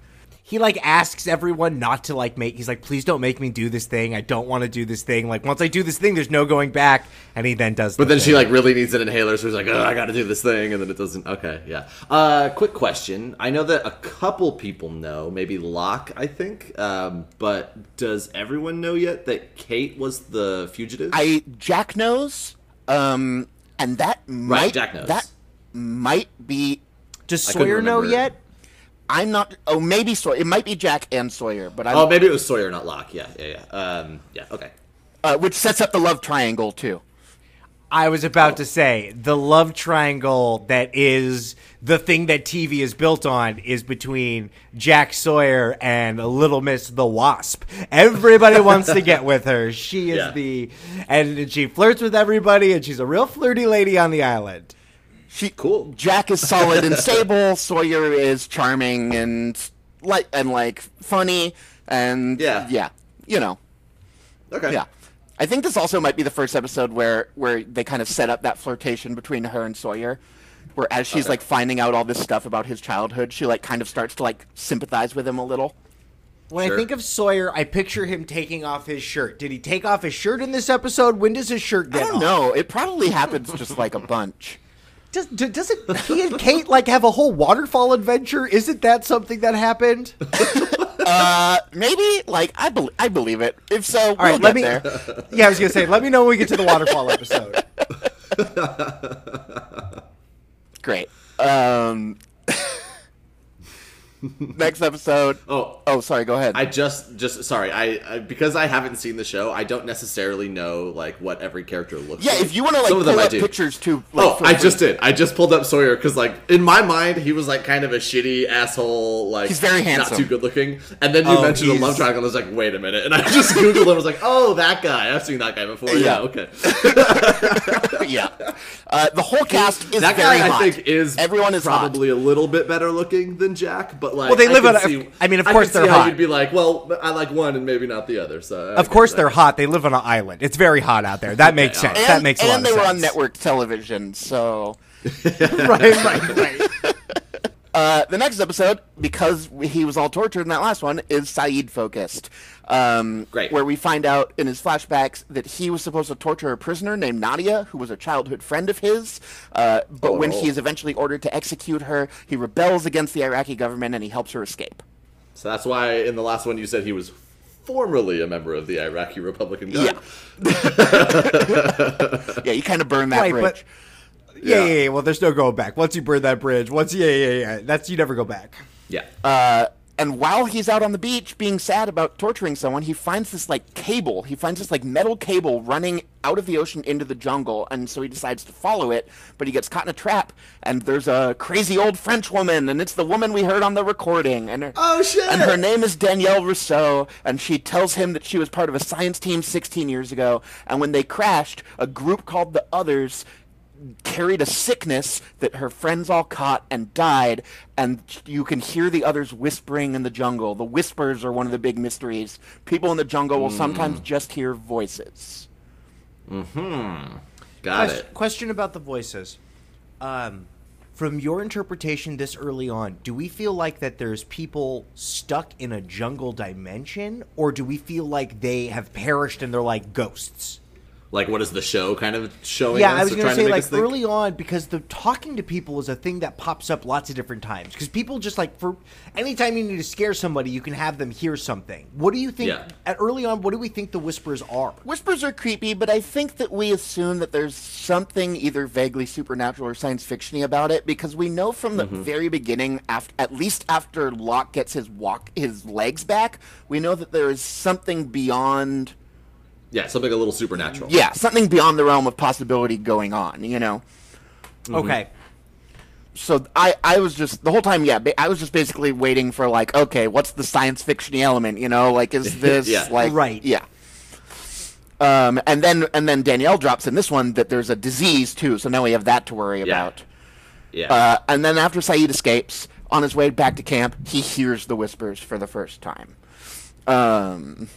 He like asks everyone not to like make he's like please don't make me do this thing i don't want to do this thing like once i do this thing there's no going back and he then does But the then she like really needs an inhaler, so he's like, "Oh, I got to do this thing," and then it doesn't. Okay, yeah. Uh, quick question: I know that a couple people know, maybe Locke, I think, um, but does everyone know yet that Kate was the fugitive? I Jack knows um and that might Jack knows. that might be does I couldn't sawyer know remember. yet I'm not oh maybe Sawyer it might be Jack and Sawyer, but I'm oh, maybe it was Sawyer, not Locke. Yeah, yeah, yeah. Um, yeah. Okay. uh, which sets up the love triangle too. i was about to say the love triangle that is the thing that tv is built on is between jack sawyer and little miss the wasp everybody [LAUGHS] wants to get with her she is Yeah. the and she flirts with everybody and she's a real flirty lady on the island She Cool. Jack is solid and stable. [LAUGHS] Sawyer is charming and like and like funny and Yeah. yeah, you know, Okay. yeah. I think this also might be the first episode where where they kind of set up that flirtation between her and Sawyer, where as she's Okay. like finding out all this stuff about his childhood, she like kind of starts to like sympathize with him a little. When Sure. I think of Sawyer, I picture him taking off his shirt. Did he take off his shirt in this episode? When does his shirt get I get don't off? know. It probably happens just like a bunch. Does, do- doesn't he and Kate like have a whole waterfall adventure? Isn't that something that happened? [LAUGHS] Uh, maybe like I bel I believe it. If so, All right, we'll let get me. there. [LAUGHS] Yeah, I was gonna say, let me know when we get to the waterfall episode. [LAUGHS] Great. Um, [LAUGHS] Next episode. Oh, Oh, sorry. Go ahead. I just just sorry. I, I because I haven't seen the show. I don't necessarily know like what every character looks. Like. Yeah, like. if you want to like Some of them pull I up do. pictures too. Like, Oh, I free. just did. I just pulled up Sawyer because, like, in my mind, he was like kind of a shitty asshole. Like, He's very not handsome. too good looking. And then you Oh, mentioned the he's- love triangle. and I was like, wait a minute. And I just googled him. I was like, oh, that guy. I've seen that guy before. Yeah, Yeah. okay. [LAUGHS] yeah. Uh, the whole cast is that very guy, hot. I think, is Everyone is hot. probably a little bit better looking than Jack. But like, Well, they I live could on see- I mean, of I course they're how hot. You'd be like, well, I like one and maybe not the other. So Of course they're hot. They live on an island. It's very hot out there. That [LAUGHS] makes sense. And, that makes a lot and of they were on network television, so [LAUGHS] right, right, right. [LAUGHS] Uh, the next episode, because he was all tortured in that last one, is Sayid focused. Um, Great. Where we find out in his flashbacks that he was supposed to torture a prisoner named Nadia, who was a childhood friend of his. Uh, but when Oh. he is eventually ordered to execute her, he rebels against the Iraqi government and he helps her escape. So that's why in the last one you said he was formerly a member of the Iraqi Republican Guard. Yeah, [LAUGHS] you kind of burn that Right, bridge. but yeah, Yeah. yeah. Well, there's no going back. Once you burn that bridge, once yeah, yeah, yeah. That's you never go back. Yeah. Uh, and while he's out on the beach being sad about torturing someone, he finds this like cable. He finds this like metal cable running out of the ocean into the jungle, and so he decides to follow it. But he gets caught in a trap, and there's a crazy old French woman, and it's the woman we heard on the recording. And her, Oh, shit! And her name is Danielle Rousseau, and she tells him that she was part of a science team 16 years ago. And when they crashed, a group called the Others carried a sickness that her friends all caught and died, and you can hear the others whispering in the jungle. The whispers are one of the big mysteries. People in the jungle will sometimes just hear voices. mhm Got Quest- it. Question about the voices. Um, from your interpretation this early on, do we feel like that there's people stuck in a jungle dimension, or do we feel like they have perished and they're like ghosts? Like, what is the show kind of showing? Yeah, us I was or going to say make like early on because the talking to people is a thing that pops up lots of different times because people just like for anytime you need to scare somebody, you can have them hear something. What do you think Yeah. at early on? What do we think the whispers are? Whispers are creepy, but I think that we assume that there's something either vaguely supernatural or science fictiony about it because we know from the mm-hmm. very beginning, after, at least after Locke gets his walk, his legs back, we know that there is something beyond, Yeah, something a little supernatural. yeah, something beyond the realm of possibility going on. You know, Okay, so I, I was just the whole time, yeah, I was just basically waiting for like, okay, what's the science fictiony element? You know, like is [LAUGHS] this Yeah. like Right. Yeah. Um, and then and then Danielle drops in this one that there's a disease too, so now we have that to worry Yeah. about. Yeah. Uh, and then after Sayid escapes, on his way back to camp, he hears the whispers for the first time. Um,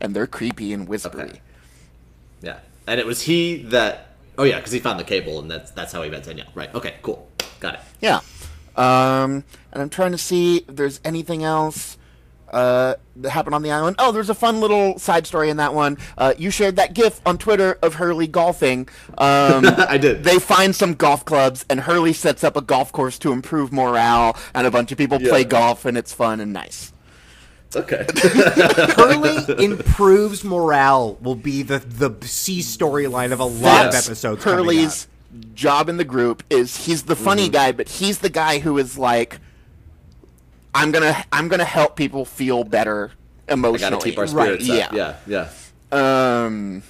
and they're creepy and whispery. Okay. yeah. And it was he that. Oh yeah, because he found the cable, and that's that's how he met Danielle. Right. Okay. Cool. Got it. Yeah. Um, and I'm trying to see if there's anything else uh, that happened on the island. Oh, there's a fun little side story in that one. Uh, you shared that GIF on Twitter of Hurley golfing. Um, [LAUGHS] I did. They find some golf clubs, and Hurley sets up a golf course to improve morale, and a bunch of people play golf, and it's fun and nice. Okay. [LAUGHS] Hurley improves morale will be the the C storyline of a lot Yes. of episodes. coming Hurley's job in the group is he's the funny guy, but he's the guy who is like, I'm gonna I'm gonna help people feel better I emotionally. gotta keep our Right, spirits yeah. Yeah. Yeah. Um,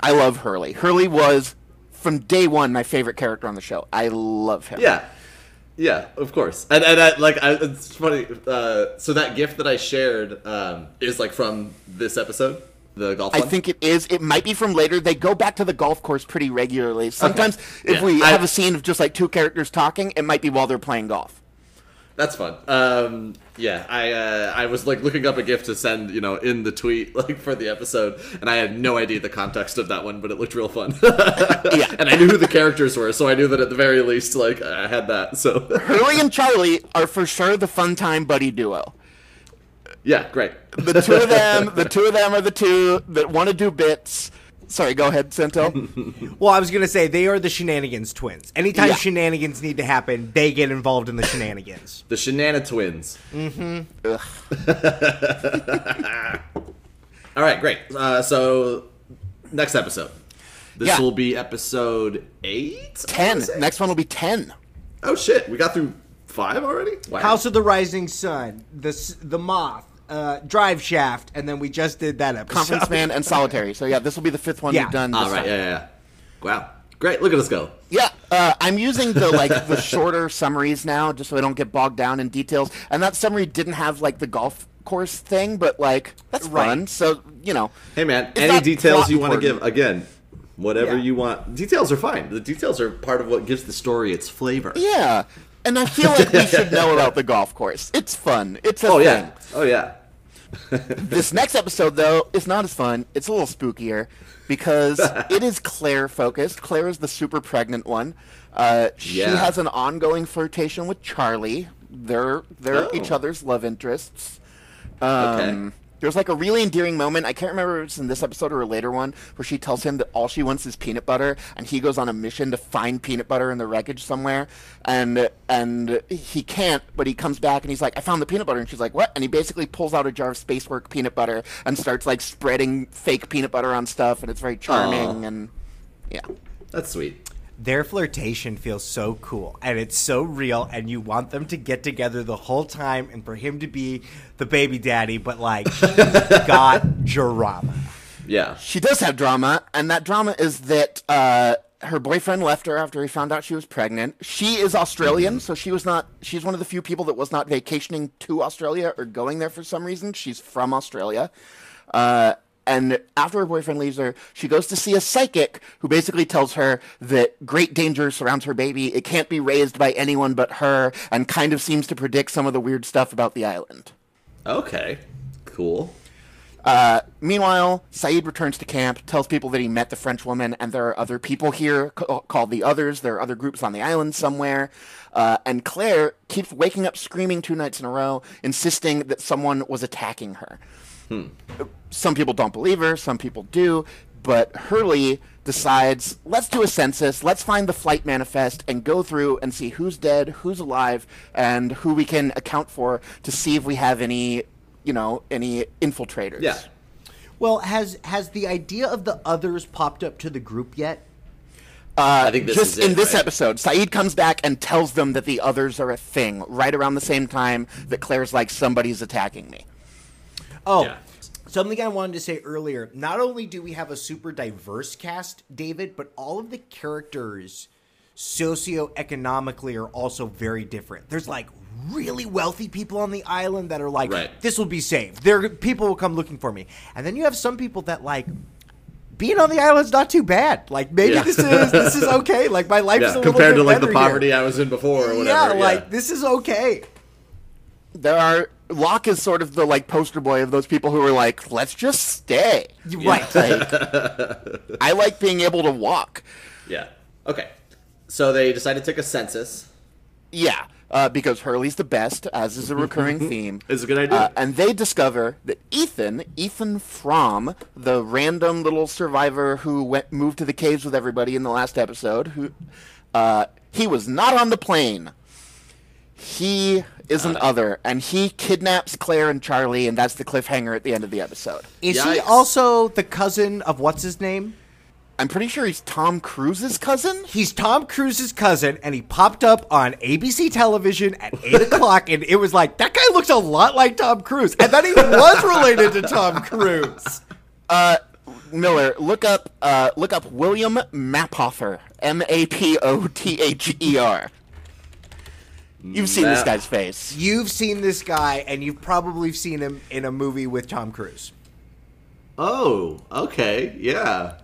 I love Hurley. Hurley was from day one my favorite character on the show. I love him. Yeah. Yeah, of course. And and I, like I, it's funny. Uh, so that gift that I shared um, is like from this episode, the golf. I one? think it is. It might be from later. They go back to the golf course pretty regularly. Sometimes, if Yeah, we I- have a scene of just like two characters talking, it might be while they're playing golf. That's fun. Um, yeah, I uh, I was like looking up a gift to send, you know, in the tweet [LAUGHS] like for the episode, and I had no idea the context of that one, but it looked real fun. [LAUGHS] Yeah. and I knew who the characters were, so I knew that at the very least, like I had that. So [LAUGHS] Hurley and Charlie are for sure the fun time buddy duo. yeah, great. The two of them, the two of them are the two that want to do bits. Sorry, go ahead, Santel. [LAUGHS] Well, I was gonna say they are the shenanigans twins. Anytime Yeah. shenanigans need to happen, they get involved in the shenanigans. [LAUGHS] The Shenana twins. [LAUGHS] All right, great. Uh, so next episode. This Yeah. will be episode eight. Ten. Next one will be ten. Oh shit, we got through five already. Wow. House of the Rising Sun, the the Moth, uh, Drive Shaft, and then we just did that episode. Confidence Man and Solitary. So yeah, this will be the fifth one Yeah. we've done. All this right. time. Yeah, yeah, yeah. Wow. Great. Look at us go. Yeah, uh, I'm using the like the shorter summaries now, just so I don't get bogged down in details. And that summary didn't have like the golf course thing, but like that's Right. fun. So you know, Hey, man. Any details you want to give? Again, whatever Yeah. you want. Details are fine. The details are part of what gives the story its flavor. yeah. And I feel like we should know about the golf course. It's fun. It's a Oh thing. yeah. Oh yeah. [LAUGHS] This next episode, though, is not as fun. It's a little spookier because it is Claire focused. Claire is the super pregnant one. Uh, she Yeah. has an ongoing flirtation with Charlie. They're they're Oh. each other's love interests. Um, Okay. There's like a really endearing moment. I can't remember if it's in this episode or a later one where she tells him that all she wants is peanut butter, and he goes on a mission to find peanut butter in the wreckage somewhere, and and he can't. But he comes back and he's like, "I found the peanut butter," and she's like, "What?" And he basically pulls out a jar of Spacework peanut butter and starts like spreading fake peanut butter on stuff, and it's very charming Aw. and yeah. That's sweet. Their flirtation feels so cool and it's so real, and you want them to get together the whole time and for him to be the baby daddy, but like, he's [LAUGHS] got drama. Yeah. She does have drama, and that drama is that uh, her boyfriend left her after he found out she was pregnant. She is Australian, so she was not. She's one of the few people that was not vacationing to Australia or going there for some reason. She's from Australia. Uh, and after her boyfriend leaves her, she goes to see a psychic who basically tells her that great danger surrounds her baby. It can't be raised by anyone but her, and kind of seems to predict some of the weird stuff about the island. Okay. Cool. Uh, meanwhile, Sayid returns to camp, tells people that he met the French woman, and there are other people here ca- called the Others. There are other groups on the island somewhere. Uh, and Claire keeps waking up screaming two nights in a row, insisting that someone was attacking her. Hmm. Uh, Some people don't believe her, some people do, but Hurley decides, let's do a census, let's find the flight manifest, and go through and see who's dead, who's alive, and who we can account for to see if we have any, you know, any infiltrators. Yeah. Well, has has the idea of the others popped up to the group yet? Uh, I think this just is it, in this right? episode, Sayid comes back and tells them that the others are a thing right around the same time that Claire's like somebody's attacking me. Oh, Yeah. Something I wanted to say earlier. Not only do we have a super diverse cast, David, but all of the characters socioeconomically are also very different. There's like really wealthy people on the island that are like, Right. this will be safe. There, people will come looking for me. And then you have some people that like. Being on the island's not too bad. Like maybe Yeah. this is this is okay. [LAUGHS] Like my life is Yeah. a little Compared bit to like the better here. poverty I was in before or Yeah, whatever. like this is okay. There are Locke is sort of the like poster boy of those people who are like, let's just stay. Right. Like, [LAUGHS] I like being able to walk. Yeah. Okay. So they decided to take a census. Yeah, uh, because Hurley's the best, as is a recurring [LAUGHS] theme. It's a good idea. Uh, and they discover that Ethan, Ethan Fromm, the random little survivor who went moved to the caves with everybody in the last episode, who uh, he was not on the plane. He is an other, and he kidnaps Claire and Charlie, and that's the cliffhanger at the end of the episode. Is he also the cousin of what's his name? I'm pretty sure he's Tom Cruise's cousin. He's Tom Cruise's cousin, and he popped up on ABC television at 8 [LAUGHS] o'clock, and it was like, that guy looks a lot like Tom Cruise. And then he was related to Tom Cruise. Miller, look up uh, look up William Mapother, M A P O T H E R. You've seen this guy's face. You've seen this guy, and you've probably seen him in a movie with Tom Cruise. oh, okay. Yeah.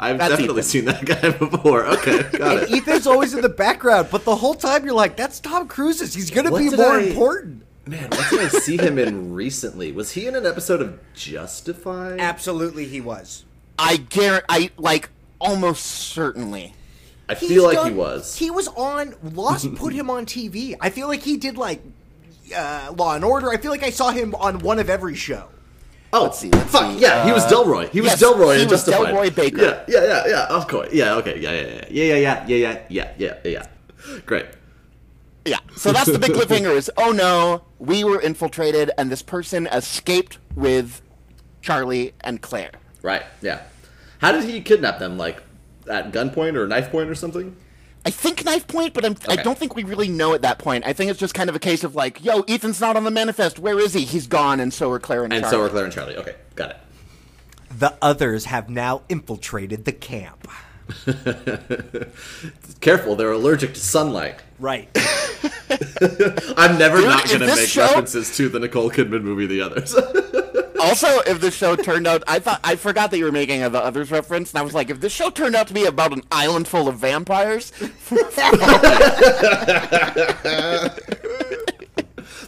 I've That's definitely Ethan. seen that guy [LAUGHS] before. Okay, got And it. Ethan's always in the background, but the whole time you're like, that's Tom Cruise's. He's going to What be more I- important. Man, what did I see him in recently? Was he in an episode of Justified? Absolutely, he was. I guarantee, I like almost certainly. I He's feel like he was. He was on Lost. put him on TV. I feel like he did like uh, Law and Order. I feel like I saw him on one of every show. oh, Let's see, let's fuck see. yeah, he was Uh, Delroy. He was yes, Delroy. he in was Justified. Delroy Baker. Yeah, yeah, yeah, yeah. Of course. Yeah. Okay. Yeah, yeah, yeah, yeah, yeah, yeah, yeah, yeah, yeah, yeah, yeah. Great. Yeah. So that's the big cliffhanger is oh no, we were infiltrated and this person escaped with Charlie and Claire. Right. Yeah. How did he kidnap them? Like at gunpoint or knife point or something? I think knife point, but I'm, I don't think we really know at that point. I think it's just kind of a case of like, yo, Ethan's not on the manifest. Where is he? He's gone, and so are Claire and, And Charlie. so are Claire and Charlie. Okay, got it. The others have now infiltrated the camp. [LAUGHS] Careful, they're allergic to sunlight. Right. [LAUGHS] I'm never Dude, not going to make show- references to the Nicole Kidman movie, The Others. [LAUGHS] Also, if the show turned out, I thought I forgot that you were making a the others reference, and I was like, if this show turned out to be about an island full of vampires, [LAUGHS]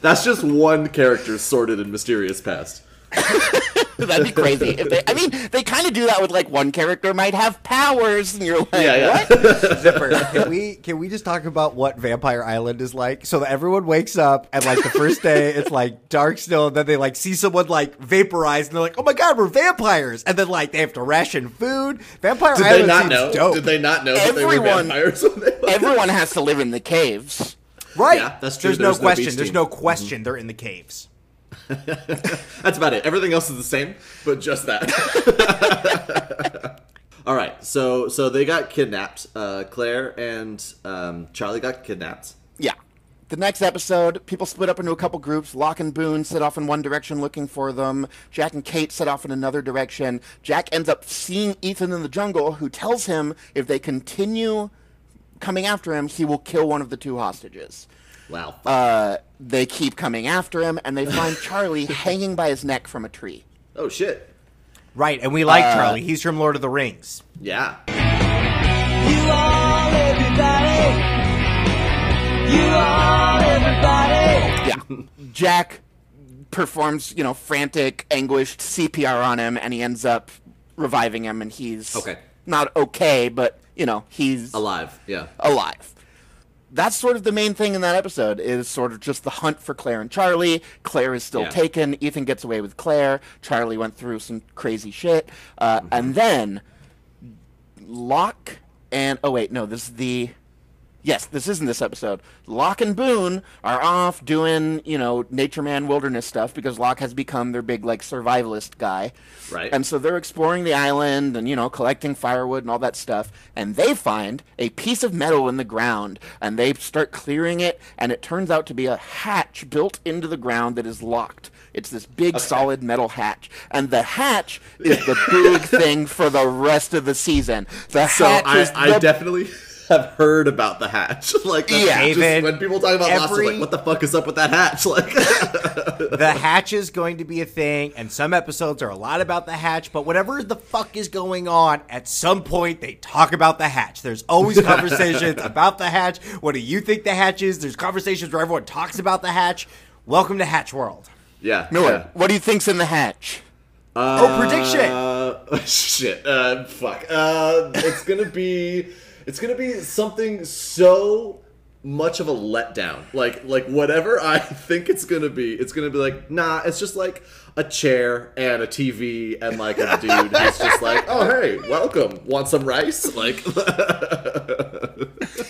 That's just one character's sordid and mysterious past. [LAUGHS] that'd be crazy. If they, I mean, they kind of do that with like one character might have powers, and you're like, Yeah, yeah. what? [LAUGHS] Zipper, can we can we just talk about what Vampire Island is like? So that everyone wakes up and like the first day it's like dark still, and then they like see someone like vaporize, and they're like, "Oh my god, we're vampires!" And then like they have to ration food. Vampire Did Island they not seems know? dope. Did they not know that they were Everyone- vampires Everyone has to live in the caves. right? Yeah, that's true. There's, no There's no question. There's no mm-hmm. question. They're in the caves. [LAUGHS] That's about it. Everything else is the same, but just that. [LAUGHS] All right, so so they got kidnapped. Uh, Claire and um, Charlie got kidnapped. Yeah. The next episode, people split up into a couple groups. Locke and Boone set off in one direction looking for them. Jack and Kate set off in another direction. Jack ends up seeing Ethan in the jungle, who tells him if they continue coming after him, he will kill one of the two hostages. Wow. Uh, they keep coming after him, and they find [LAUGHS] Charlie hanging by his neck from a tree. oh shit. Right, and we like Uh, Charlie. He's from Lord of the Rings. Yeah. You are everybody. You are everybody. Yeah. Jack performs, you know, frantic, anguished CPR on him, and he ends up reviving him, and he's Okay. not okay, but you know, he's Alive. Yeah. alive. That's sort of the main thing in that episode is sort of just the hunt for Claire and Charlie. Claire is still Yeah. taken. Ethan gets away with Claire. Charlie went through some crazy shit, uh, and then Locke and oh wait, no, this is the yes, this isn't this episode. Locke and Boone are off doing you know nature man wilderness stuff because Locke has become their big like survivalist guy, Right. And so they're exploring the island and you know collecting firewood and all that stuff, and they find a piece of metal in the ground, and they start clearing it, and it turns out to be a hatch built into the ground that is locked. It's this big solid metal hatch, and the hatch is the big [LAUGHS] thing for the rest of the season. The So hatch I, is I the definitely have heard about the hatch. [LAUGHS] like Yeah. just David, when people talk about Lost, every- like, what the fuck is up with that hatch? [LAUGHS] Like the hatch is going to be a thing, and some episodes are a lot about the hatch, but whatever the fuck is going on, at some point they talk about the hatch. There's always [LAUGHS] conversations about the hatch. What do you think the hatch is? There's conversations where everyone talks about the hatch. Welcome to Hatch World. Yeah. Miller. yeah. What do you think's in the hatch? oh, prediction! Uh, shit. Uh, fuck. Uh, it's gonna be. It's gonna be something so much of a letdown. Like, like whatever I [LAUGHS] think it's gonna be, it's gonna be like, nah. It's just like a chair and a TV and like a dude who's just [LAUGHS] like, oh hey, welcome. Want some rice? Like,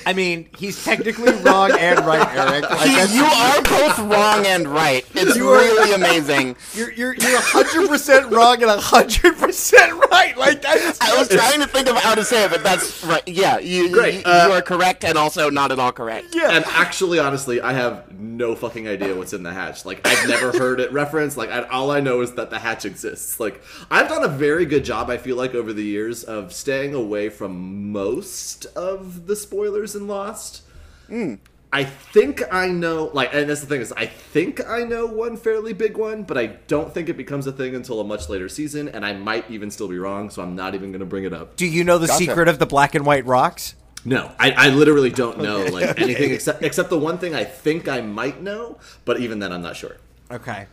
I mean, he's technically wrong and right, Eric. Like, that's- you are both wrong and right. It's You are- really amazing. You're you're you're hundred percent wrong and hundred percent right. Like that's I was trying to think of how to say it, but that's right. Yeah, you, you- Great, you, uh, you are correct and also not at all correct. yeah. and actually, honestly, I have no fucking idea what's in the hatch. Like, I've never heard it referenced. Like, I, all I know is that the hatch exists. Like, I've done a very good job, I feel like, over the years of staying away from most of the spoilers in Lost. Hmm. I think I know, like, and that's the thing is, I think I know one fairly big one, but I don't think it becomes a thing until a much later season, and I might even still be wrong, so I'm not even going to bring it up. Do you know the Gotcha. secret of the black and white rocks? No, I, I literally don't know like anything [LAUGHS] except except the one thing I think I might know, but even then I'm not sure. Okay.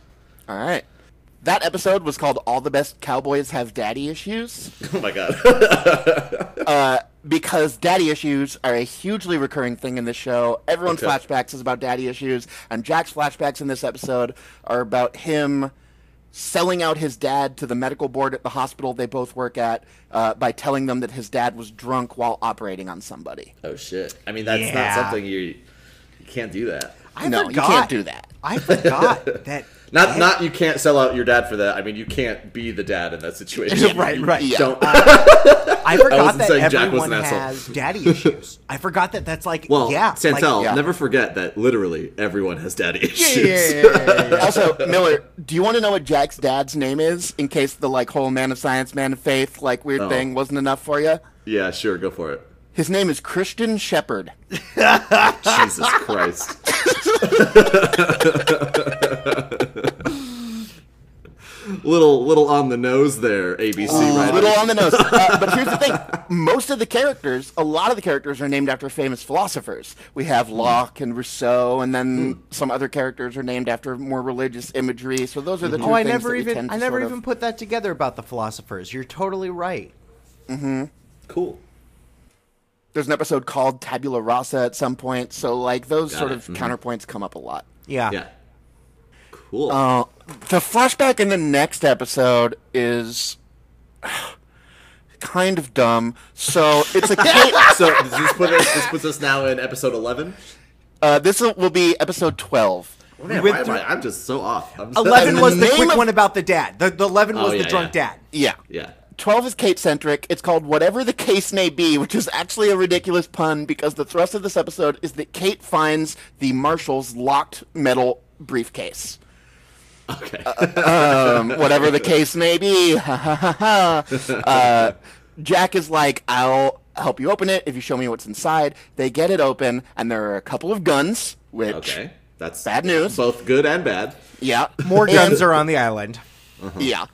All right. That episode was called "All the Best Cowboys Have Daddy Issues" [LAUGHS] Oh my god. [LAUGHS] because daddy issues are a hugely recurring thing in this show. Everyone's Okay. flashbacks is about daddy issues, and Jack's flashbacks in this episode are about him selling out his dad to the medical board at the hospital they both work at uh, by telling them that his dad was drunk while operating on somebody. oh shit. I mean that's Yeah. not something you you can't do that. I no, you can't do that. I forgot [LAUGHS] that. Not not you can't sell out your dad for that. I mean, you can't be the dad in that situation. Right, right. Yeah. Don't. Uh, I [LAUGHS] forgot wasn't that saying Jack was everyone an asshole. has daddy issues. I forgot that that's like well, yeah, Santel, like, never forget that literally everyone has daddy issues. yeah, yeah, yeah, yeah, yeah. Also, Miller, do you want to know what Jack's dad's name is in case the like whole man of science, man of faith, like weird Oh. thing wasn't enough for you? Yeah, sure, go for it. His name is Christian Shepherd. [LAUGHS] Jesus Christ. [LAUGHS] little little on the nose there, ABC. right? Little on the nose. Uh, but here's the thing: most of the characters, a lot of the characters, are named after famous philosophers. We have Locke and Rousseau, and then some other characters are named after more religious imagery. So those are the two Oh, I things never that we even I never sort of- even put that together about the philosophers. You're totally right. Mhm. Cool. There's an episode called Tabula Rasa at some point. So like those Got sort it. of Mhm. counterpoints come up a lot. Yeah. Yeah. Cool. Uh, the flashback in the next episode is kind of dumb. So it's a [LAUGHS] kid. so does this put us this puts us now in episode eleven. uh, this will be episode twelve. Man, went why am I, I'm just so off. I'm Eleven And the was the name quick of- one about the dad. The, the eleven was Oh, the drunk yeah. dad. Yeah. Yeah. 12 is Kate centric. It's called Whatever the Case May Be, which is actually a ridiculous pun because the thrust of this episode is that Kate finds the Marshall's locked metal briefcase. Okay. Um, whatever the case may be. [LAUGHS] Ha, ha, ha, ha. uh, Jack is like, I'll help you open it if you show me what's inside. They get it open, and there are a couple of guns, which, okay. That's Bad news. Both good and bad. yeah. More guns are on the island. Yeah.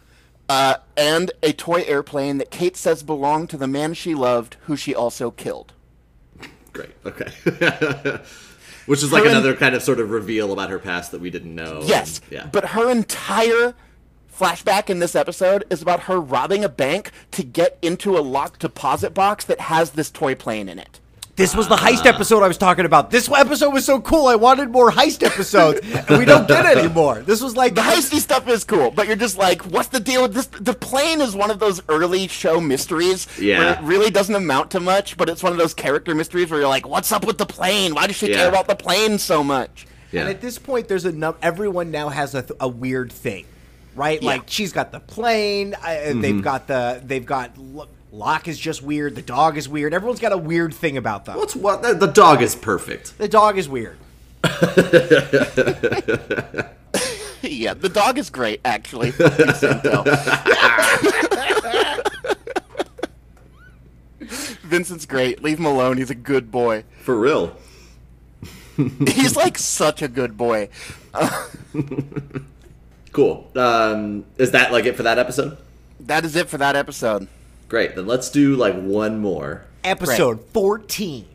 Uh, and a toy airplane that Kate says belonged to the man she loved, who she also killed. Great. Okay. [LAUGHS] Which is like Her another kind of sort of reveal about her past that we didn't know. Yes. and- yeah. But her entire flashback in this episode is about her robbing a bank to get into a locked deposit box that has this toy plane in it. This was the heist episode I was talking about. This episode was so cool. I wanted more heist episodes, and we don't get any more. This was like The heisty stuff is cool, but you're just like, what's the deal with this? The plane is one of those early show mysteries Yeah. where it really doesn't amount to much, but it's one of those character mysteries where you're like, what's up with the plane? Why does she Yeah. care about the plane so much? yeah. And at this point, there's a num- everyone now has a, th- a weird thing, right? Yeah. Like she's got the plane. Uh, Mm-hmm. They've got the they've got Lo- Locke is just weird. The dog is weird. Everyone's got a weird thing about them. What's what? The, the dog is perfect. The dog is weird. [LAUGHS] yeah, the dog is great, actually. [LAUGHS] [LAUGHS] Vincent's great. Leave him alone. He's a good boy. For real. He's like such a good boy. Cool. Um, is that like it for that episode? That is it for that episode. Great. Then let's do like one more. Episode fourteen.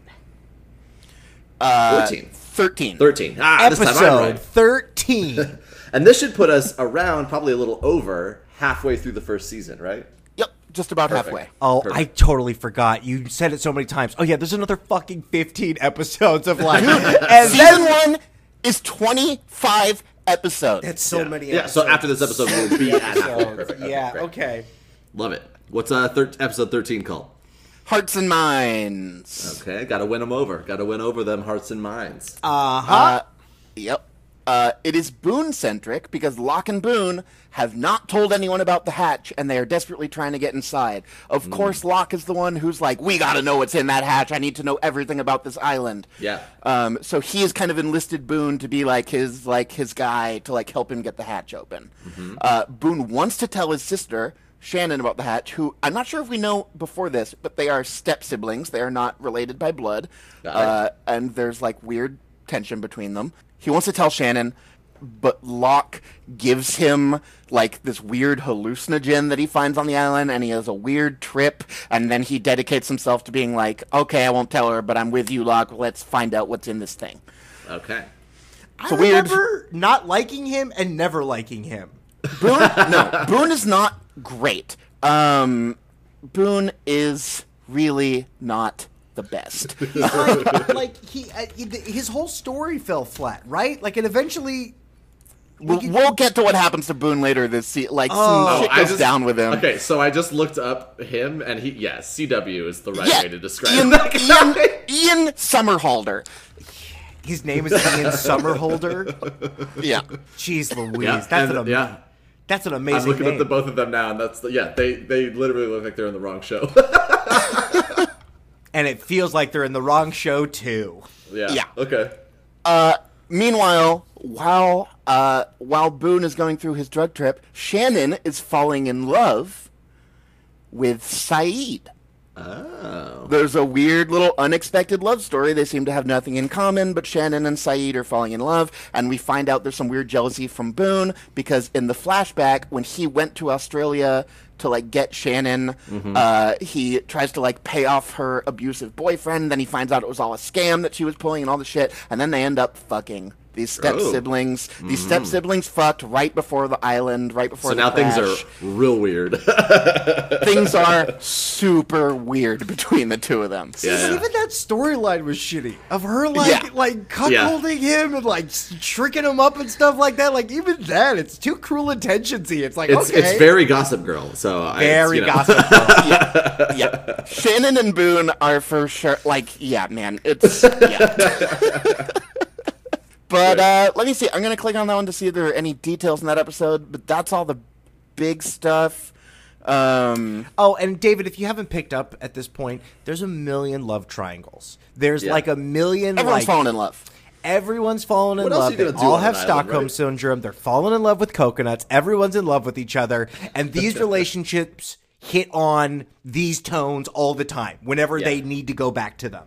Uh, 14. 13. 13. Ah, this time I'm Episode right. [LAUGHS] thirteen. And this should put us around, probably a little over, halfway through the first season, right? Yep, just about Perfect. halfway. Oh, Perfect. I totally forgot. You said it so many times. Oh yeah, there's another fucking 15 [LAUGHS] episodes of like [LAUGHS] and Season then one is 25 episodes. That's so yeah. many Yeah, so after this episode, we'll be at halfway. Perfect. Okay, yeah, great. okay. Love it. What's uh, thir- episode 13 called? Hearts and Minds. Okay, gotta win them over. Gotta win over them hearts and minds. Uh-huh. Uh, yep. Uh, it is Boone centric because Locke and Boone have not told anyone about the hatch and they are desperately trying to get inside. Of Hmm. course, Locke is the one who's like, We gotta know what's in that hatch. I need to know everything about this island. Yeah. Um, so he has kind of enlisted Boone to be like his like his guy to like help him get the hatch open. Mm-hmm. Uh, Boone wants to tell his sister Shannon about the hatch, who I'm not sure if we know before this, but they are step siblings. They are not related by blood, uh, and there's like weird tension between them. He wants to tell Shannon, but Locke gives him like this weird hallucinogen that he finds on the island, and he has a weird trip, and then he dedicates himself to being like, "Okay, I won't tell her, but I'm with you, Locke. Let's find out what's in this thing." Okay. I a weird- remember not liking him and never liking him. Boone, no, Boone is not great. Um, Boone is really not the best. [LAUGHS] like, like he, uh, his whole story fell flat, right? Like, it eventually. We'll, we'll get to what happens to Boone later this season. Like Oh, some shit goes just- down with him. Okay, so I just looked up him, and he, yeah, CW is the right Yeah, way to describe Ian, that [LAUGHS] guy. Ian, Ian Somerhalder. his name is Ian Somerhalder. Yeah. Jeez Louise, Yeah, that's and- an am- yeah. That's an amazing. I'm looking name. at the both of them now, and that's the, yeah. They they literally look like they're in the wrong show. [LAUGHS] and it feels like they're in the wrong show too. yeah. Yeah. Okay. Uh, Meanwhile, while uh, while Boone is going through his drug trip, Shannon is falling in love with Sayid. Oh. There's a weird little unexpected love story. They seem to have nothing in common, but Shannon and Sayid are falling in love, and we find out there's some weird jealousy from Boone because in the flashback, when he went to Australia to like get Shannon, uh, he tries to like pay off her abusive boyfriend. Then he finds out it was all a scam that she was pulling and all the shit, and then they end up fucking. These step Oh. siblings, these step mm. siblings fucked right before the island, right before So the now things are real weird. [LAUGHS] things [LAUGHS] are super weird between the two of them. Yeah, yeah. Even that storyline was shitty of her like Yeah. like cuckolding him and like tricking him up and stuff like that. Like even that, it's too cruel intentionsy. It's like It's okay, it's very Gossip Girl. So I, very you know. gossip. girl. [LAUGHS] yeah. Shannon and Boone are for sure. Like, yeah, man, it's yeah. But uh, let me see. I'm gonna click on that one to see if there are any details in that episode. But that's all the big stuff. Um, Oh, and David, if you haven't picked up at this point, there's a million love triangles. There's Yeah. like a million. everyone's like, falling in love. Everyone's falling in What love. are you They gonna all have an island, Stockholm right? syndrome. They're falling in love with coconuts. Everyone's in love with each other, and [LAUGHS] these relationships hit on these tones all the time. Whenever Yeah. they need to go back to them.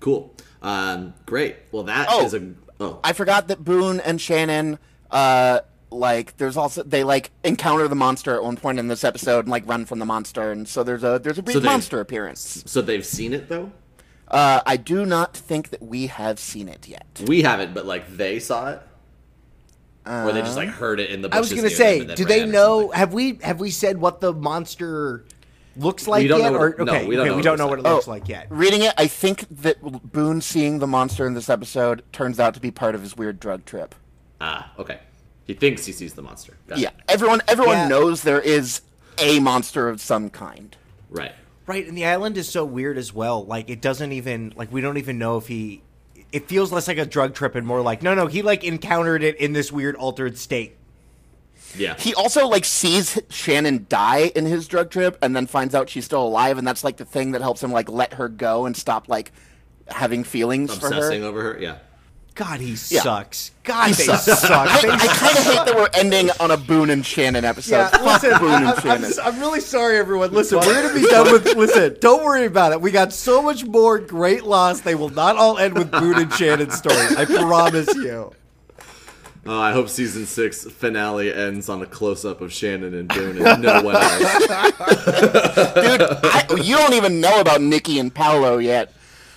Cool. Um, great. Well, that is Oh. a. Oh, I forgot that Boone and Shannon, uh, like, there's also they like encounter the monster at one point in this episode and like run from the monster, and so there's a there's a brief they- monster appearance. so they've seen it though. Uh, I do not think that we have seen it yet. We haven't, but like they saw it, or they just like heard it in the. I was gonna say, them and then do they know? Have we have we said what the monster looks like We don't yet? know what or, it- no, okay, we don't okay, know we what don't it know looks what it like. looks Oh, like yet. Reading it, I think that Boone seeing the monster in this episode turns out to be part of his weird drug trip. Ah, okay. He thinks he sees the monster. Got it. Yeah, everyone everyone Yeah. knows there is a monster of some kind. Right. Right, and the island is so weird as well. Like it doesn't even like we don't even know if he. It feels less like a drug trip and more like no, no. He like encountered it in this weird altered state. Yeah. He also like sees Shannon die in his drug trip and then finds out she's still alive and that's like the thing that helps him like let her go and stop like having feelings for her. Obsessing over her. Yeah. God, he Yeah. sucks. God, they sucks. suck. I, They I kind of hate that we're ending on a Boone and Shannon episode. Yeah, Fuck listen, Boone I, and I'm, I'm, Shannon. just- I'm really sorry, everyone. Listen, we're gonna be done with. Listen, don't worry about it. We got so much more great loss. They will not all end with Boone and Shannon stories. I promise you. Oh, I hope season six finale ends on a close up of Shannon and Boone and no one else. [LAUGHS] Dude, I, you don't even know about Nikki and Paolo yet.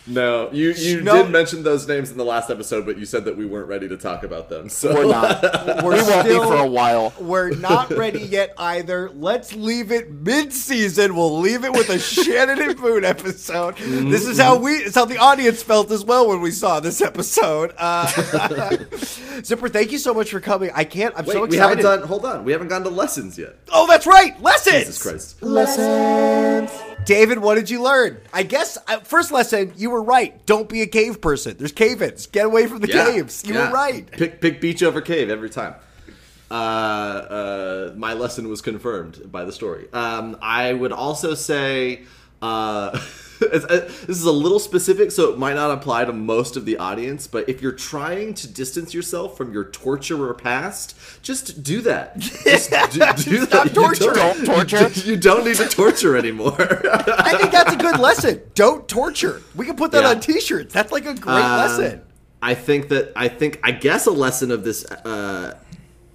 No, you you No. did mention those names in the last episode, but you said that we weren't ready to talk about them. So We're not. [LAUGHS] We're we won't be for a while. We're not ready yet either. Let's leave it mid-season. We'll leave it with a Shannon and Boone episode. This is how we. It's how the audience felt as well when we saw this episode. Uh, [LAUGHS] Zipper, thank you so much for coming. I can't. I'm Wait, so we haven't excited. done. Hold on, we haven't gone to lessons yet. oh, that's right. Lessons. Jesus Christ. David, what did you learn? I guess uh, first lesson, you were right. Don't be a cave person. There's cave-ins. Get away from the Yeah, caves. You yeah. were right. Pick pick beach over cave every time. Uh, uh, my lesson was confirmed by the story. Um, I would also say uh, uh, [LAUGHS] [LAUGHS] this is a little specific, so it might not apply to most of the audience. But if you're trying to distance yourself from your torturer past, just do that. Just [LAUGHS] do, do Stop that. You torturing. Don't torture. You don't need to torture anymore. [LAUGHS] I think that's a good lesson. Don't torture. We can put that Yeah. on T-shirts. That's like a great Um, lesson. I think that I think I guess a lesson of this uh,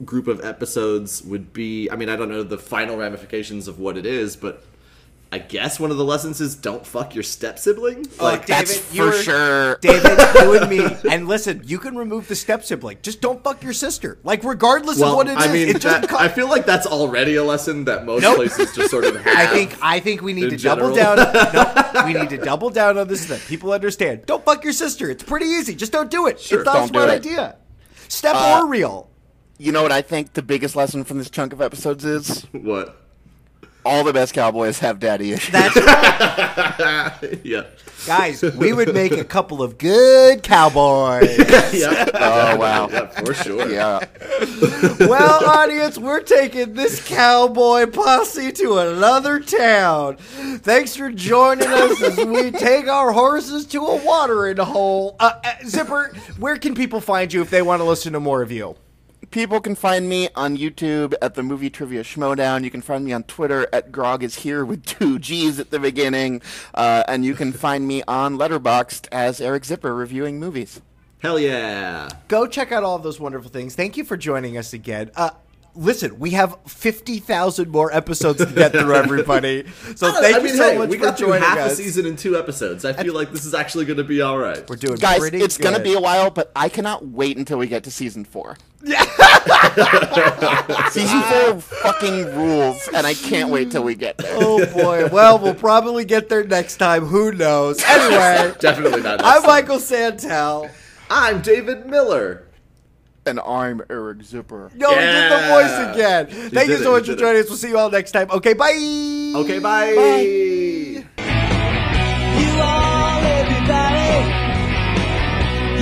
group of episodes would be. I mean, I don't know the final ramifications of what it is, but I guess one of the lessons is don't fuck your step sibling. Like That's David, you for were- sure. David, you and me. [LAUGHS] And listen, you can remove the step sibling. Just don't fuck your sister. Like regardless of what it is, I mean, it that- co- I feel like that's already a lesson that most Nope. places just sort of have. [LAUGHS] I think I think we need in to double general. down. [LAUGHS] no, we need to double down on this so that people understand. Don't fuck your sister. It's pretty easy. Just don't do it. Sure, it's not a don't smart idea. Step Uh, or real. You know what I think the biggest lesson from this chunk of episodes is? what. All the best cowboys have daddy issues. That's right. [LAUGHS] [LAUGHS] yeah. Guys, we would make a couple of good cowboys. [LAUGHS] yeah. Oh wow. Yeah, for sure. Yeah. well, audience, we're taking this cowboy posse to another town. Thanks for joining us as we take our horses to a watering hole. Uh, uh, Zipper, where can people find you if they want to listen to more of you? People can find me on YouTube at the Movie Trivia Schmoedown. You can find me on Twitter at Grog is here with two G's at the beginning, uh, and you can [LAUGHS] find me on Letterboxd as Eric Zipper reviewing movies. Hell yeah. Go check out all of those wonderful things. Thank you for joining us again. Uh, listen, we have 50,000 more episodes to get through, everybody. [LAUGHS] So thank I you so hey, much we for got through joining half a season in two episodes. I feel like this is actually going to be all right. We're doing Guys, pretty it's gonna be a while, but I cannot wait until we get to season four. [LAUGHS] season four fucking rules, and I can't wait till we get there. Oh boy. Well, we'll probably get there next time. Who knows? Anyway, [LAUGHS] Definitely not. next I'm time. Michael Santel. I'm David Miller. And I'm Eric Zipper. No, we did the voice again. Thank you so it, much for did it. joining us. We'll see you all next time. Okay, bye. Okay, bye. You are everybody.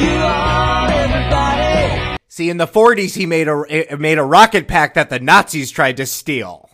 You are everybody. See, in the 40s, he made a made a rocket pack that the Nazis tried to steal.